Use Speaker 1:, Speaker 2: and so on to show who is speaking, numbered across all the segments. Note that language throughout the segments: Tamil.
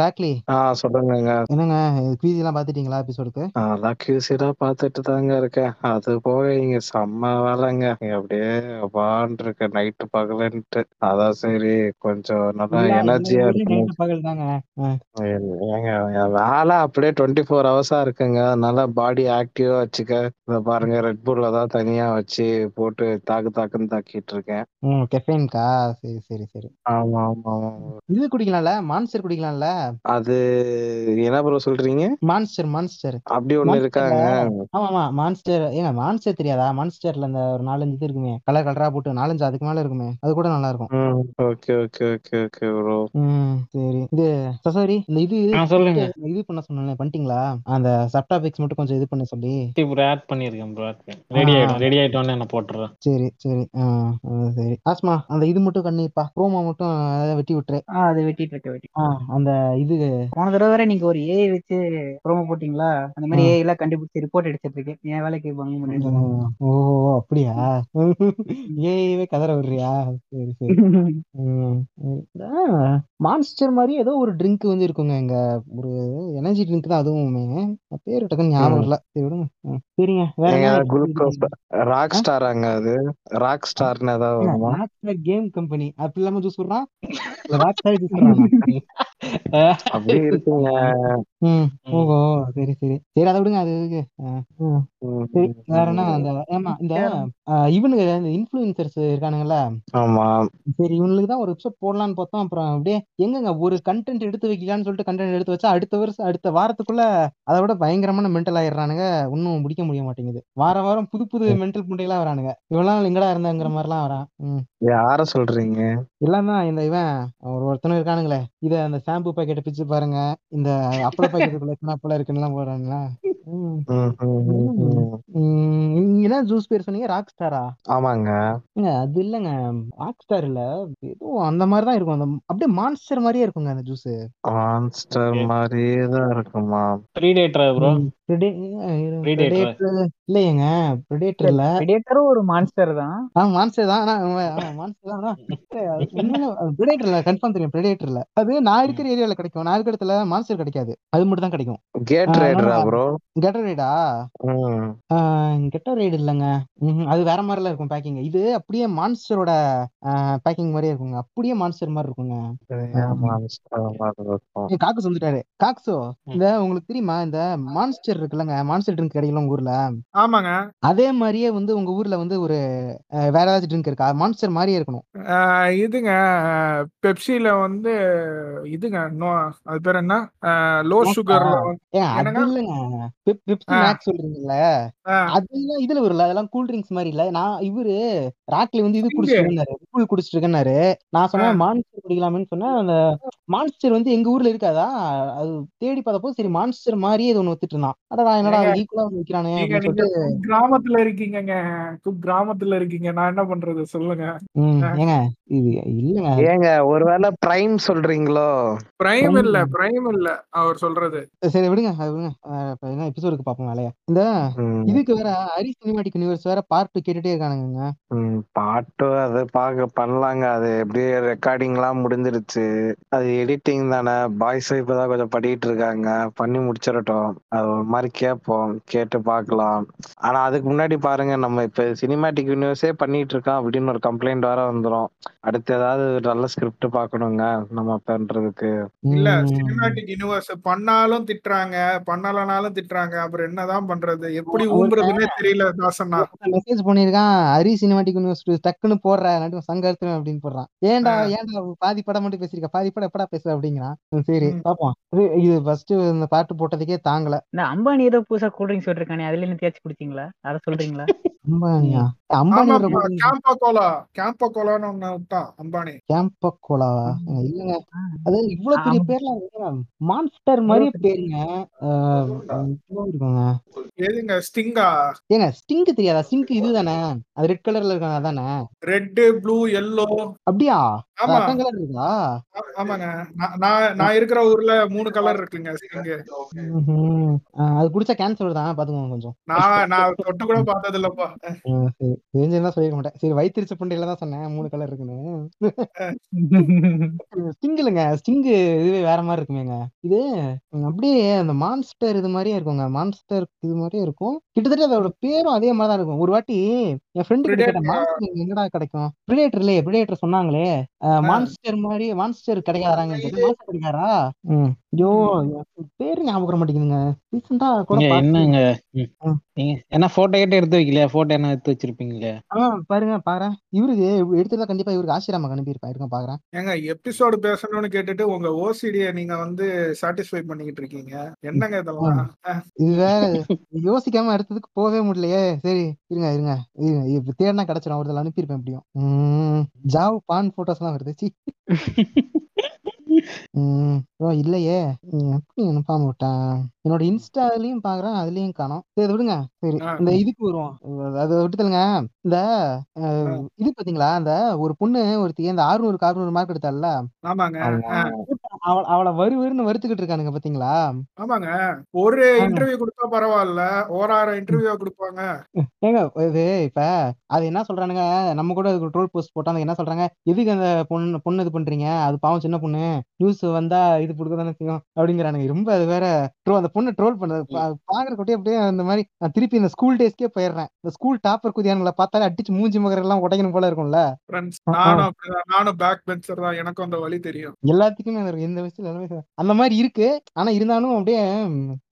Speaker 1: ராக்லி?
Speaker 2: ஆ சொல்லுங்கங்க.
Speaker 1: என்னங்க குவீஸ் எல்லாம் பாத்துட்டீங்களா எபிசோடுக்கு
Speaker 2: அதான் கியூசிடா பாத்துட்டு தாங்க இருக்கேன். அது போக இங்க செம்ம வேலைங்க. அப்படியே வான் இருக்க நைட்டு பகலன்ட்டு. அதான் சரி கொஞ்சம் நல்லா எனர்ஜியா இருக்கு
Speaker 1: பகல் தாங்க
Speaker 2: ஏங்க வேலை அப்படியே டுவெண்ட்டி ஃபோர் ஹவர்ஸா இருக்குங்க. அதனால பாடி ஆக்டிவா வச்சுக்க. இத பாருங்க ரெட் புல்ல தான் தனியா வச்சு போட்டு தாக்கு தாக்குன்னு தாக்கிட்டு இருக்கேன்.
Speaker 1: ம் கெஃபைன்கா சரி சரி சரி.
Speaker 2: ஆமா ஆமா
Speaker 1: இது குடிக்கலாம்ல? மான்ஸ்டர் குடிக்கலாம்ல?
Speaker 2: அது என்ன ப்ரோ சொல்றீங்க?
Speaker 1: மான்ஸ்டர் மான்ஸ்டர்
Speaker 2: அப்படி ஒண்ணு இருக்காங்க
Speaker 1: ஆமா ஆமா மான்ஸ்டர் ஏங்க மான்ஸ்டர் தெரியாதா? மான்ஸ்டர்ல இந்த ஒரு நாலஞ்சு இது இருக்குமே. கலர் கலரா போட்டு நாலஞ்சு அதுக்கு மேல இருக்குமே. அது கூட நல்லா இருக்கும்
Speaker 2: okay okay okay okay bro
Speaker 1: ம் சரி. இது சசாரி இந்த இது
Speaker 3: சொல்லுங்க.
Speaker 1: இது பண்ண சொன்னேன் பண்ணிட்டீங்களா? அந்த சப்டாபிக்ஸ் மட்டும் கொஞ்சம் இது பண்ண சொல்லி.
Speaker 3: ப்ரோ ஆட் பண்ணிருக்கேன் ப்ரோ ரெடி ஆயிடும் ரெடி ஆயிட்டோன்னு என்ன போட்டுறேன்.
Speaker 1: சரி சரி. சரி. ஆஸ்மா அந்த இது மட்டும் கண்ணிப்பா ப்ரோமோ மட்டும் அதை வெட்டி விட்டுரு.
Speaker 4: ஆ அது வெட்டிட்டு இருக்க வெட்டி.
Speaker 1: அந்த இது
Speaker 4: போன தடவை வரை நீங்க ஒரு ஏஐ வச்சு ப்ரோமோ போட்டீங்களா? அந்த மாதிரி. ஏஐ எல்லாம் கண்டுபிடிச்சு ரிப்போர்ட் எடுத்துட்டு இருக்கேன். என் வேலைக்கு பங்கு பண்ணிட்டு.
Speaker 1: ஓ அப்படியா? ஏவே கதற விடுறியா? சரி சரி. மான்ஸ்டர் மாதிரி ஏதோ ஒரு ட்ரிங்க் வந்து இருக்குங்க இங்க. ஒரு எனர்ஜி ட்ரிங்க் தான் அதுவுமே. அது பேரு டக்குன்னு ஞாபகம் இல்ல சரி விடுங்க. சரிங்க. வேற
Speaker 2: ராக் ஸ்டாராங்க அது. ராக் ஸ்டார்னு ஏதாவது
Speaker 1: கேம் கம்பெனி அப்படி இல்லாம ஜூஸ் விடுறான் ராக்ஸ்டார் ஜூஸ் விடுறானா
Speaker 2: அப்படி இருக்குங்க
Speaker 1: ம் ஓஹோ சரி சரி. சரி அதை விடுங்க அது இருக்கு சரி வேற என்ன அந்த ஆமா இந்த ஆ, இவனுங்க இந்த இன்ஃபுளுசர்ஸ் இருக்கானுங்கல்ல?
Speaker 2: ஆமா.
Speaker 1: சரி இவனுக்கு தான் ஒரு எபிசோட் போடலான்னு பார்த்தோம். அப்புறம் அப்படியே எங்கங்க ஒரு கண்டென்ட் எடுத்து வைக்கலாம்னு சொல்லிட்டு கண்டென்ட் எடுத்து வச்சா அடுத்த வருஷம் அடுத்த வாரத்துக்குள்ள அதை விட பயங்கரமான மென்டல் ஆயிடுறானுங்க. இன்னும் முடிக்க முடிய மாட்டேங்குது. வார வாரம் புது புது மென்டல் புண்டைகளா வரானுங்க. இவெல்லாம் எங்கடா இருந்தாங்கிற மாதிரிலாம் வரான். ம்.
Speaker 2: யார சொல்றீங்க?
Speaker 1: எல்லாமே இந்த இவன் ஒரு ஒருத்தனும் இருக்கானுங்களே. இத அந்த ஷாம்பு பாக்கெட்டை பிச்சு பாருங்க. இந்த அப்பள பாக்கெட்டுக்குள்ள எத்தனை அப்பளம் இருக்குன்னு நீங்க என்ன ஜூஸ் பேர் சொன்னீங்க ராக் ஸ்டாரா
Speaker 2: ஆமாங்க.
Speaker 1: அது இல்லங்க. ராக் ஸ்டார் இல்ல. ஏதோ அந்த மாதிரி தான் இருக்கும். அந்த அப்படியே மான்ஸ்டர் மாதிரியே இருக்குங்க அந்த ஜூஸ்
Speaker 2: மான்ஸ்டர் மாதிரியே தான் இருக்குமா?
Speaker 3: ப்ரீடேட்டரா ப்ரோ.
Speaker 1: இல்லையேங்க.
Speaker 4: ஒரு மான்ஸ்டர் தான்.
Speaker 1: ஆ மான்ஸ்டர் தான். ஆனா மான்ஸ்டர் தான். பிரெடேட்டர் இல்ல கன்ஃபார்ம் தெரியும் அது நான் இருக்கிற ஏரியால கிடைக்கும். நான் இருக்கிற இடத்துல மான்ஸ்டர் கிடைக்காது. அது மட்டும் தான் கிடைக்கும்.
Speaker 2: கேட் ரைடரா. ப்ரோ
Speaker 1: கெட்டரேடா கெட்டரேட் இல்லைங்க. ம்ஹும். அது வேற மாதிரிலாம் இருக்கும் பேக்கிங் இது அப்படியே மான்ஸ்டரோட பேக்கிங் மாதிரியே இருக்குங்க. அப்படியே மான்ஸ்டர் மாதிரி இருக்குங்க.
Speaker 2: மான்ஸ்டர் மாதிரி இருக்கும்.
Speaker 1: ஏய், காக்ஸ் இந்த உங்களுக்கு தெரியுமா? இந்த மான்ஸ்டர் இருக்குல்லங்க. மான்ஸ்டர் ட்ரிங்க் கிடைக்கல உங்க ஊர்ல.
Speaker 5: ஆமாங்க.
Speaker 1: அதே மாதிரியே வந்து உங்க ஊர்ல வந்து ஒரு வேற ஏதாச்சும் ட்ரிங்க் இருக்கா? மான்ஸ்டர் மாதிரியே இருக்கணும்.
Speaker 5: இதுங்க பெப்சில வந்து இதுங்க அது பேர் என்ன? லோ
Speaker 1: சொல்றீங்கல்ல அதெல்லாம் இதுல வரும்ல அதெல்லாம் கூல் ட்ரிங்க்ஸ் மாதிரி இல்ல. நான் இவரு ராக்லி வந்து இது இருந்தாரு. கூல் குடிச்சிட்டு இருக்கேன்னாரு. நான் சொன்னேன் மான்ஸ்டர் குடிக்கலாமேன்னு சொன்னேன். அந்த மான்ஸ்டர் வந்து எங்க ஊர்ல இருக்காதா? அது தேடி பார்த்தப்போ சரி மான்ஸ்டர் மாதிரியே இது ஒண்ணு வித்துட்டு இருந்தான். அடடா என்னடா ஈக்குவலா விக்கிறானே
Speaker 5: கிராமத்துல இருக்கீங்கங்க. குக் கிராமத்துல இருக்கீங்க. நான் என்ன பண்றது? சொல்லுங்க.
Speaker 1: ஏங்க இது இல்லங்க.
Speaker 2: ஏங்க ஒருவேளை பிரைம் சொல்றீங்களோ?
Speaker 5: பிரைம் இல்ல
Speaker 1: இல்ல.
Speaker 5: பிரைம் இல்ல. அவர் சொல்றது
Speaker 1: சரி விடுங்க அது விடுங்க. எபிசோடுக்கு பார்ப்போம் வேலையா? இந்த இதுக்கு வேற ஹரி சினிமாட்டிக் யூனிவர்ஸ் வேற பார்ட் கேட்டுட்டே இருக்கானுங்க
Speaker 2: ம், பாட்டு அது பாக்க பண்ணலாங்க. அது எப்படியே ரெக்கார்டிங் எல்லாம் முடிஞ்சிருச்சு. அது எடிட்டிங் தானே. பாய்ஸும் இப்பதான் கொஞ்சம் பண்ணிட்டு இருக்காங்க. பண்ணி முடிச்சிடட்டும். அது ஒரு மாதிரி கேட்போம். கேட்டு பார்க்கலாம் ஆனா அதுக்கு முன்னாடி பாருங்க. நம்ம இப்ப சினிமேட்டிக் யூனிவர்ஸே பண்ணிட்டு இருக்கோம் அப்படின்னு ஒரு கம்ப்ளைண்ட் வர வந்துரும். அடுத்து ஏதாவது நல்ல ஸ்கிரிப்ட் பார்க்கணுங்க நம்ம பண்றதுக்கு.
Speaker 5: இல்ல. சினிமேட்டிக் யூனிவர்ஸ் பண்ணாலும் திட்டுறாங்க பண்ணலனாலும் திட்டுறாங்க. அப்புறம் என்னதான் பண்றது? எப்படி ஊம்புறதுன்னே தெரியல தாசண்ணா
Speaker 1: மெசேஜ் பண்ணிருக்கான் ஹரி சினிமாட்டிக் யூனிவர்சிட்டி டக்குன்னு போடுற நடுவு சங்கர்த்தம் அப்படின்னு போடுறான். ஏன்டா. ஏன்டா பாதி படம் மட்டும் பேசிருக்க பாதி படம் எப்படா பேசுற அப்படிங்கிறான். சரி. பாப்போம். இது ஃபர்ஸ்ட் இந்த பாட்டு போட்டதுக்கே தாங்கல.
Speaker 4: இந்த அம்பானி ஏதோ புதுசா கூல் ட்ரிங்க்ஸ் விட்டுருக்கானே அதுல என்ன தேய்ச்சி குடிச்சீங்களா? அதை சொல்றீங்களா?
Speaker 1: அம்பானியா? அம்பானி
Speaker 5: கேம்பா கோலா கேம்பா கோலான்னு ஒண்ணு விட்டான் அம்பானி.
Speaker 1: கேம்ப கோலாவா
Speaker 4: ம்.
Speaker 1: இல்லங்க. அது இவ்வளவு பெரிய. பேர்லாம் மான்ஸ்டர் மாதிரியே பேருங்க. இருக்குங்க
Speaker 5: எதுங்க ஸ்டிங்கா?
Speaker 1: ஏங்க ஸ்டிங்க் தெரியாதா? ஸ்டிங்க் இதுதானே? அது ரெட் கலர்ல இருக்காங்க அதானே?
Speaker 5: Red blue yellow.
Speaker 1: அப்படியா?
Speaker 5: ஆமா.
Speaker 1: கலர் இருக்கா
Speaker 5: ஆமாங்க. நான் நான் நான் இருக்கிற ஊர்ல மூணு கலர் இருக்குங்க ஸ்டிங்கு.
Speaker 1: அது குடிச்சா கேன்சர் தான் பாத்துக்கோங்க கொஞ்சம்.
Speaker 5: நான் நான் தொட்டு கூட பார்த்தது இல்லப்பா
Speaker 1: தெரிஞ்சிருந்தா சொல்லிருக்க மாட்டேன். சரி வயிற்றுச்ச புண்டையில தான் சொன்னேன் மூணு கலர் இருக்குன்னு. ஸ்டிங்குலுங்க ஸ்டிங்கு இதுவே வேற மாதிரி இருக்குமேங்க. இது அப்படியே அந்த மான்ஸ்டர் இது மாதிரியே இருக்குங்க. மான்ஸ்டர் இது மாதிரியே இருக்கும். கிட்டத்தட்ட அதோட பேரும் அதே மாதிரி தான் இருக்கும். ஒரு வாட்டி என் ஃப்ரெண்டு கிட்ட கேட்டேன்
Speaker 5: Predator.
Speaker 1: மான்ஸ்டர் எங்கடா கிடைக்கும்? பிரிடேட்டர்லயே பிரிடேட்டர் சொன்னாங்களே மான்ஸ்டர் மாதிரி மான்ஸ்டர் கிடைக்காதாங்க மான்ஸ்டர் கிடைக்காரா ம். ஐயோ எனக்கு பேரு ஞாபகம் வர மாட்டேங்குதுங்க. ரீசெண்டா கூட பார்த்தேன்
Speaker 3: என்னங்க? ம்.
Speaker 1: ம்.
Speaker 3: நீங்க என்ன போட்டோ கிட்ட எடுத்து வைக்கலையா? போட்டோ என்ன எடுத்து வச்சிருப்பீங்களே?
Speaker 1: ஆ பாருங்க பாக்குறேன். இவருக்கு எடுத்ததா கண்டிப்பா இவருக்கு ஆசிராம அனுப்பியிருப்பேன் இருக்க பாக்குறேன்.
Speaker 5: ஏங்க எபிசோடு பேசணும்னு கேட்டுட்டு உங்க ஓசிடிய நீங்க வந்து சாட்டிஸ்ஃபை பண்ணிக்கிட்டு இருக்கீங்க? என்னங்க இதெல்லாம்?
Speaker 1: இது வேற யோசிக்காம அடுத்ததுக்கு போகவே முடியலையே. சரி இருங்க இருங்க. இருங்க இப்ப தேடினா கிடைச்சிடும் ஒரு அனுப்பியிருப்பேன் எப்படியும். ஜாவ் பான் போட்டோஸ் எல்லாம் வருது. சி. ஓ இல்லையே. எப்படி அனுப்பாம விட்டேன்? என்னோட இன்ஸ்டாலயும் பாக்குறேன் அதுலயும் காணோம். சரி விடுங்க. சரி. இந்த இதுக்கு வருவோம். அதை விட்டுதலுங்க இந்த இது பாத்தீங்களா அந்த ஒரு பொண்ணு ஒருத்தி அந்த ஆறுநூறுக்கு ஆறுநூறு மார்க் எடுத்தால அவளை அவளை வரு வருன்னு வறுத்துக்கிட்டு இருக்கானுங்க பாத்தீங்களா?
Speaker 5: ஆமாங்க. ஒரு. இன்டர்வியூ கொடுத்தா பரவாயில்ல. ஓராயிரம் இன்டர்வியூ கொடுப்பாங்க.
Speaker 1: ஏங்க இது இப்ப அது என்ன சொல்றானுங்க? நம்ம கூட அதுக்கு ட்ரோல் போஸ்ட் போட்டாங்க என்ன சொல்றாங்க? எதுக்கு அந்த பொண்ணு பொண்ணு இது பண்றீங்க? அது பாவம் சின்ன பொண்ணு. நியூஸ் வந்தா இது கொடுக்க தானே செய்யும் அப்படிங்கிறானுங்க. ரொம்ப அது வேற ட்ரோ அந்த பொண்ணு ட்ரோல் பண்ணது பாக்குற குட்டி அப்படியே அந்த மாதிரி நான் திருப்பி இந்த ஸ்கூல் டேஸ்க்கே போயிடுறேன். இந்த ஸ்கூல் டாப்பர் குதியானுங்களை பார்த்தாலே அடிச்சு மூஞ்சி மகர் எல்லாம் உடைக்கணும் போல இருக்கும்ல.
Speaker 5: நானும் பேக் பெஞ்சர் தான். எனக்கும் அந்த வழி தெரியும்.
Speaker 1: எல்லாத்துக்குமே இந்த வயசுல எல்லாமே. அந்த மாதிரி இருக்கு. ஆனா இருந்தாலும் அப்படியே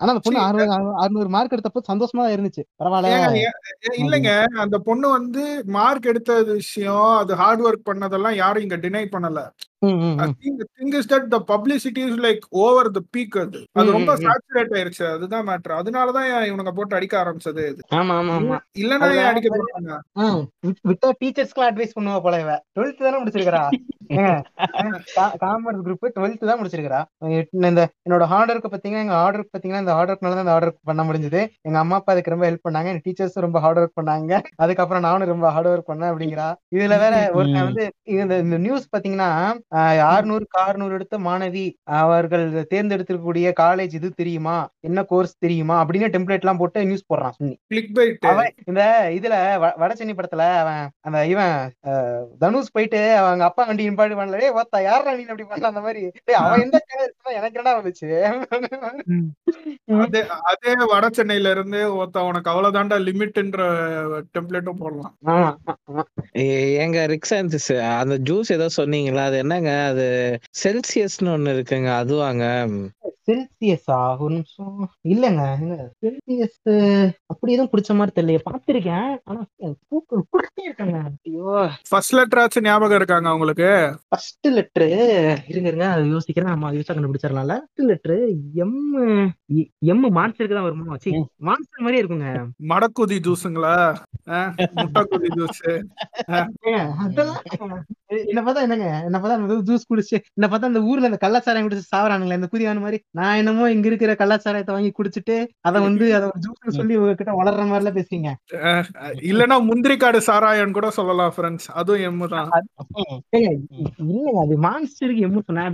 Speaker 1: ஆனா அந்த பொண்ணு அறுநூறு அறுநூறு மார்க் எடுத்தப்போ சந்தோஷமா தான் இருந்துச்சு. பரவாயில்ல.
Speaker 5: இல்லைங்க. அந்த பொண்ணு வந்து மார்க் எடுத்த விஷயம் அது ஹார்ட் ஒர்க் பண்ணதெல்லாம் யாரும் இங்க டினை பண்ணல. That the publicity is like over the peak அது. ரொம்ப. சாச்சுரேட் ஆயிருச்சு. அதுதான் மேட்ரு அதனாலதான் இவனுங்க போட்டு அடிக்க ஆரம்பிச்சது இது?
Speaker 1: ஆமா ஆமா ஆமா.
Speaker 5: இல்லன்னா
Speaker 1: அதுல
Speaker 5: ஏன் அடிக்க போறாங்க
Speaker 1: விட்டா டீச்சர்ஸ்க்குலாம் அட்வைஸ் பண்ணுவா போல இவ. டுவெல்த் தானே முடிச்சிருக்கா காமர்ஸ் குரூப் டுவெல்த் தான் முடிச்சிருக்கா இந்த என்னோட ஹார்ட் ஒர்க் பாத்தீங்கன்னா எங்க ஹார்ட் ஒர்க் பாத்தீங்கன்னா இந்த ஹார்ட் ஒர்க்னால தான் இந்த ஹார்ட் ஒர்க் பண்ண முடிஞ்சது. எங்க அம்மா அப்பா அதுக்கு ரொம்ப ஹெல்ப் பண்ணாங்க. என் டீச்சர்ஸ் ரொம்ப ஹார்ட் ஒர்க் பண்ணாங்க. அதுக்கப்புறம் நானும் ரொம்ப ஹார்ட் ஒர்க் பண்ணேன் அப்படிங்கிறா. இதுல வேற ஒருத்தன்
Speaker 3: ம்.
Speaker 1: வந்து இந்த இந்த நியூஸ் பாத்தீங்கன்னா ஆறுநூறுக்கு ஆறுநூறு எடுத்த மாணவி அவர்கள் தேர்ந்தெடுத்திருக்கக்கூடிய காலேஜ் இது தெரியுமா? என்ன கோர்ஸ் தெரியுமா? அப்படின்னு டெம்ப்ளேட் எல்லாம் போட்டு நியூஸ் போடுறான் சுன்னி. இந்த இதுல வ- வடசென்னை படத்துல அவன் அந்த இவன் தனுஷ் போயிட்டு அவங்க அப்பா வண்டி நிப்பாட்டு பண்ணல. ஏய் ஓத்தா யாரா நீ? அப்படி பண்ண அந்த மாதிரி. அவன் எந்த எனக்கு என்ன வந்துச்சு?
Speaker 5: அதே அதே வட சென்னையில இருந்து ஒருத்த உனக்கு அவ்வளவுதான்டா லிமிட்ன்ற டெம்ப்ளேட்டும் போடலாம்.
Speaker 2: ஏ- ஏங்க ரிக்ஸான்சிஸ் அந்த ஜூஸ் ஏதோ சொன்னீங்களா? அது என்னங்க அது? செல்சியஸ்னு ஒண்ணு இருக்குங்க அதுவாங்க.
Speaker 1: செல்சியஸா? ஒரு நிமிஷம். இல்லங்க இல்ல செல்சியஸ் அப்படி எதுவும் குடிச்ச மாதிரி தெரியல பாத்திருக்கேன் ஆனா குடிச்சே இருக்காங்க. ஐயோ.
Speaker 5: ஃபர்ஸ்ட் லெட்டராச்சும் ஞாபகம் இருக்காங்க உங்களுக்கு?
Speaker 1: ஃபர்ஸ்ட் லெட்டரு இருங்க இருங்க அது யோசிக்கிறேன். நம்ம யூஸா கண்டுபிடிச்சிடலாம்ல. ஃபர்ஸ்ட் லெட்டரு எம் எம் மான்ஸ்டருக்கு தான் வருமா? சி மான்ஸ்டர் மாதிரியே இருக்குங்க.
Speaker 5: மடக்குதி ஜூஸுங்களா முட்டைக்குதி ஜூஸ்
Speaker 1: அதெல்லாம் என்ன பார்த்தா என்னங்க? என்ன பார்த்தா ஜூஸ் குடிச்சு என்ன பார்த்தா அந்த ஊர்ல அந்த கள்ளச்சாராயம் குடிச்சு சாவறானுங்களே இந்த குதியான மாதிரி. நான் என்னமோ இங்க இருக்கிற கள்ளச்சாராயத்தை வாங்கி குடிச்சிட்டு அதை வந்து அதை ஒரு ஜூஸ் சொல்லி உங்ககிட்ட வளர்ற மாதிரி எல்லாம் பேசுறீங்க.
Speaker 5: இல்லனா முந்திரிக்காடு சாராயன் கூட சொல்லலாம் ஃப்ரெண்ட்ஸ் அதுவும் எம்மு தான்.
Speaker 1: இல்லங்க அது மான்ஸ்டருக்கு எம்மு சொன்னேன்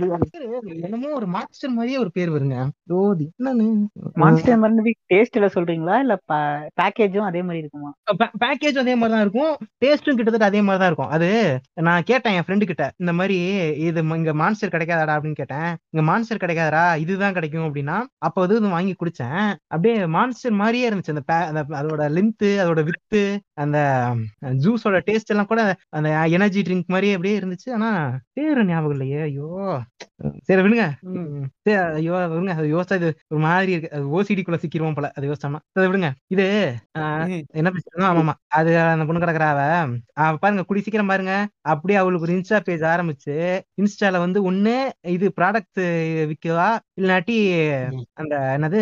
Speaker 1: என்னமோ ஒரு மான்ஸ்டர் மாதிரியே ஒரு பேர் வருங்க. ஓ என்னன்னு
Speaker 4: மான்ஸ்டர் மருந்து டேஸ்ட்ல சொல்றீங்களா? இல்ல பேக்கேஜும் அதே மாதிரி இருக்குமா?
Speaker 1: பேக்கேஜ் அதே மாதிரி தான் இருக்கும் டேஸ்டும் கிட்டத்தட்ட அதே மாதிரி தான் இருக்கும். அது நான் கேட்டேன் கேட்டேன் என் ஃப்ரெண்டு கிட்ட இந்த மாதிரி இது இங்க மான்ஸ்டர் கிடைக்காதாடா அப்படின்னு கேட்டேன். இங்க மான்ஸ்டர் கிடைக்காதடா இதுதான் கிடைக்கும் அப்படின்னா அப்ப வந்து இது வாங்கி குடிச்சேன். அப்படியே மான்ஸ்டர் மாதிரியே இருந்துச்சு. அந்த அதோட லென்த் அதோட வித்து அந்த ஜூஸோட டேஸ்ட் எல்லாம் கூட அந்த எனர்ஜி ட்ரிங்க் மாதிரியே அப்படியே இருந்துச்சு. ஆனா பேரு ஞாபகம் இல்லையே. ஐயோ. சரி விடுங்க. சரி, ஐயோ விடுங்க. அது யோசிச்சா இது ஒரு மாதிரி இருக்கு. அது ஓசிடிக்குள்ள சிக்கிருவோம் போல. அது யோசிச்சோம்னா. சரி விடுங்க. இது. என்ன பேசுறோம் ஆமாமா. அது அந்த பொண்ணு கிடக்குற அவ. அவ பாருங்க குடி சீக்கிரம் பாருங்க. அப்படியே அவளுக்கு ஒரு இன்ஸ்டா பேஜ் ஆரம்பிச்சு இன்ஸ்டால வந்து ஒண்ணு இது ப்ராடக்ட் விற்கவா இல்லாட்டி. அந்த என்னது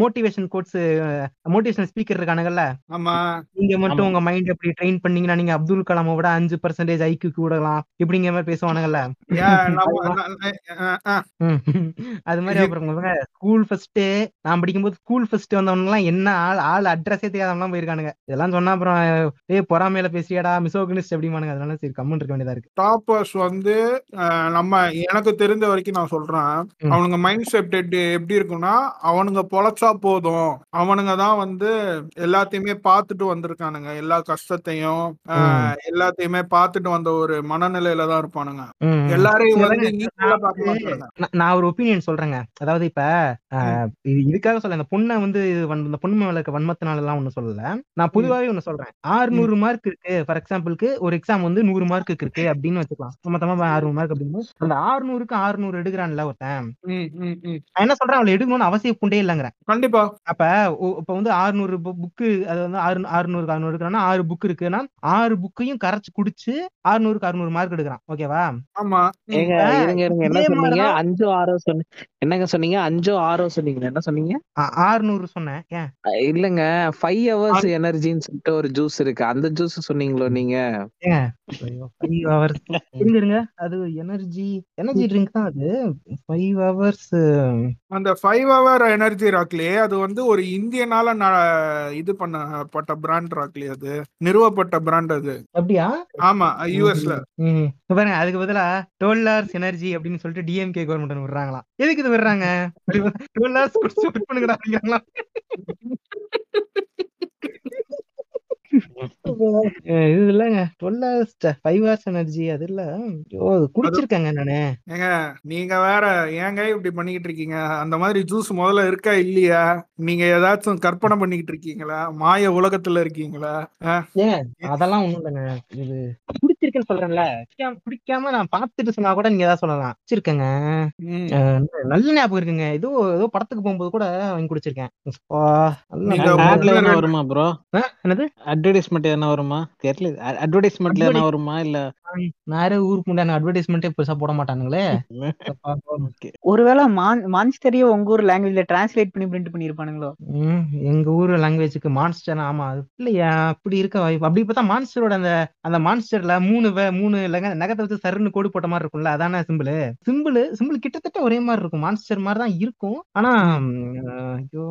Speaker 1: மோட்டிவேஷன் கோட்ஸ் மோட்டிவேஷன் ஸ்பீக்கர் இருக்கானுங்கல்ல?
Speaker 5: ஆமா.
Speaker 1: நீங்க மட்டும். உங்க மைண்ட் எப்படி ட்ரெயின் பண்ணீங்கன்னா நீங்க அப்துல் கலாமை விட அஞ்சு பர்சன்டேஜ் ஐக்கு கூடலாம் இப்படிங்கிற மாதிரி பேசுவானுங்கல்ல. அது மாதிரி அப்புறம் ஸ்கூல் ஃபர்ஸ்ட் நான் படிக்கும்போது ஸ்கூல் ஃபர்ஸ்ட் வந்தவங்க எல்லாம் என்ன ஆள் ஆள் அட்ரஸே தெரியாதவங்க போயிருக்கானுங்க. இதெல்லாம் சொன்னா அப்புறம் ஏய் பொறாமையில பேசியாடா மிசோகனிஸ்ட் எப்படிமானுங்க அதனால சரி கம்மன் இருக்க வேண்டியதா இருக்கு.
Speaker 5: டாப்பர்ஸ் வந்து நம்ம எனக்கு தெரிஞ்ச வரைக்கும் நான் சொல்றேன். அவனுங்க மைண்ட் செட் எப்படி இருக்கும்னா அவனுங்க பொழைச்சா போதும். அவனுங்க தான் வந்து எல்லாத்தையுமே பார்த்துட்டு வந்திருக்கானுங்க. எல்லா கஷ்டத்தையும் எல்லாத்தையுமே பார்த்துட்டு வந்த ஒரு மனநிலையில தான் இருப்பானுங்க. எல்லாரையும்
Speaker 1: நான் ஒரு ஒப்பீனியன் சொல்றேங்க. அதாவது இப்ப இதுக்காக சொல்ல இந்த பொண்ணை வந்து இந்த பொண்ணு மேல இருக்க வன்மத்தினால எல்லாம் ஒண்ணு சொல்லல. நான் பொதுவாவே ஒண்ணு சொல்றேன். ஆறுநூறு மார்க் இருக்கு. ஃபார் எக்ஸாம்பிளுக்கு ஒரு எக்ஸாம் வந்து நூறு மார்க்கு இருக்கு. அப்படின்னு வச்சுக்கலாம். மொத்தமா ஆறுநூறு மார்க் அப்படின்னு அந்த ஆறுநூறுக்கு ஆறுநூறு எடுக்கிறான்ல ஒருத்தன்.
Speaker 5: ம், ம், ம்.
Speaker 1: நான் என்ன சொல்றேன் அவளை எடுக்கணும்னு அவசியம் புண்டே இல்லைங்கிறேன்.
Speaker 5: கண்டிப்பா.
Speaker 1: அப்ப ஒ- இப்ப வந்து ஆறுநூறு புக்கு அது வந்து ஆறு ஆறுநூறுக்கு அறுநூறு இருக்கிறான்னா ஆறு புக் இருக்குன்னா ஆறு புக்கையும் கரைச்சு குடிச்சு ஆறுநூறுக்கு அறுநூறு மார்க் எடுக்கிறான். ஓகேவா
Speaker 5: ஆமா.
Speaker 2: என்ன சொன்னீங்க? அஞ்சோ ஆறோ சொன்னீங்க என்னங்க சொன்னீங்க? அஞ்சோ ஆறோ சொன்னீங்க என்ன சொன்னீங்க?
Speaker 1: ஆறுநூறு சொன்னேன்.
Speaker 2: இல்லங்க. ஃபைவ் ஹவர்ஸ் எனர்ஜின்னு சொல்லிட்டு ஒரு ஜூஸ் இருக்கு. அந்த ஜூஸ் சொன்னீங்களோ நீங்க?
Speaker 1: ஹவர்ஸ் இருங்க இருங்க அது எனர்ஜி எனர்ஜி ட்ரிங்க் தான் அது. ஃபைவ் ஹவர்ஸ்
Speaker 5: அந்த ஃபைவ் ஹவர் எனர்ஜி ராக்லயே அது வந்து ஒரு இந்தியனால இது பண்ணப்பட்ட பிராண்ட் ராக்லி அது. நிறுவப்பட்ட பிராண்ட் அது.
Speaker 1: அப்படியா?
Speaker 5: ஆமா யூஎஸ்ல
Speaker 1: பாருங்க அதுக்கு பதிலா டுவெல் ஹவர்ஸ் எனர்ஜி அப்படின்னு சொல்லிட்டு டிஎம்கே கவர்மெண்ட் விடுறாங்களாம். எதுக்கு இது விடுறாங்க? டுவெல் ஹவர்ஸ் குடிச்சு பண்ணுங்கடா அப்படிங்கிறாங்களா இது இல்லங்க. Twelve hours five hours energy அது இல்ல. அது குடிச்சிருக்கேங்க நானு.
Speaker 5: ஏங்க நீங்க வேற ஏங்க இப்படி பண்ணிக்கிட்டு இருக்கீங்க? அந்த மாதிரி ஜூஸ் முதல்ல இருக்கா இல்லையா? நீங்க ஏதாச்சும் கற்பனை பண்ணிக்கிட்டு இருக்கீங்களா? மாய உலகத்துல இருக்கீங்களா?
Speaker 1: ஏங்க அதெல்லாம் ஒண்ணும் இல்லைங்க. இது குடிச்சிருக்கேன்னு சொல்றேன்ல. குடிக்காம குடிக்காம நான் பார்த்துட்டு சொன்னா கூட நீங்க ஏதாவது சொல்லலாம். அஹ் நல்ல ஞாபகம் இருக்குங்க. ஏதோ ஏதோ படத்துக்கு போகும்போது கூட வாங்கி குடிச்சிருக்கேன்.
Speaker 3: என்ன வருமா ப்ரோ
Speaker 1: என்னது?
Speaker 3: அட்வர்டைஸ்மெண்ட் எதனா வருமா? தெரியல. அட்வர்டைஸ்மெண்ட்ல
Speaker 1: Advertise-
Speaker 3: வருமா? இல்ல
Speaker 1: நிறைய ஊருக்கு முன்னாடி அட்வர்டைஸ்மெண்ட்டே பெருசா போட மாட்டானுங்களே.
Speaker 4: ஒருவேளை மான் மான்ஸ்டரையும் உங்க ஊர் லாங்குவேஜ்ல டிரான்ஸ்லேட் பண்ணி பிரிண்ட் பண்ணிருப்பானுங்களோ?
Speaker 1: ம், எங்க ஊர் லாங்குவேஜுக்கு மான்ஸ்டர் ஆமா அது இல்லையா அப்படி இருக்க வாய்ப்பு. அப்படி பார்த்தா மான்ஸ்டரோட அந்த அந்த மான்ஸ்டர்ல மூணு மூணு நகத்தை வச்சு சருன்னு கோடு போட்ட மாதிரி இருக்கும்ல அதானே சிம்பிள் சிம்பிள் சிம்பிள் கிட்டத்தட்ட ஒரே மாதிரி இருக்கும். மான்ஸ்டர் மாதிரி தான் இருக்கும். ஆனா ஐயோ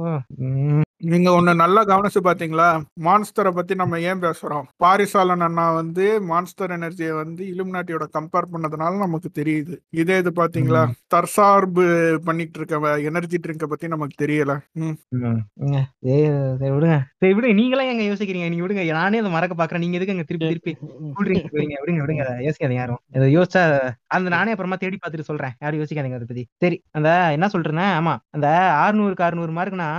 Speaker 5: நீங்க ஒண்ணு நல்லா கவனிச்சு பாத்தீங்களா? மான்ஸ்டரை பத்தி நம்ம ஏன் பேசுறோம்? பாரிசாலன் அண்ணா வந்து மான்ஸ்டர் எனர்ஜியை வந்து இலுமினாட்டியோட கம்பேர் பண்ணதுனால நமக்கு தெரியுது. இதே இது பாத்தீங்களா? தற்சார்பு பண்ணிட்டு இருக்க எனர்ஜி ட்ரிங்கை பத்தி நமக்கு தெரியல.
Speaker 1: விடுங்க. சரி விடுங்க நீங்களாம் எங்க யோசிக்கிறீங்க? நீங்க விடுங்க நானே அதை மறக்க பாக்குறேன். நீங்க எதுக்கு அங்க திருப்பி திருப்பி விடுங்க விடுங்க விடுங்க யோசிக்காதீங்க யாரும். இதை யோசிச்சா அந்த நானே அப்புறமா தேடி பார்த்துட்டு சொல்றேன். யாரும் யோசிக்காதீங்க அதை பத்தி. சரி அந்த என்ன சொல்றேன்னா ஆமா அந்த ஆறுநூறுக்கு அறுநூறு மார்க்னா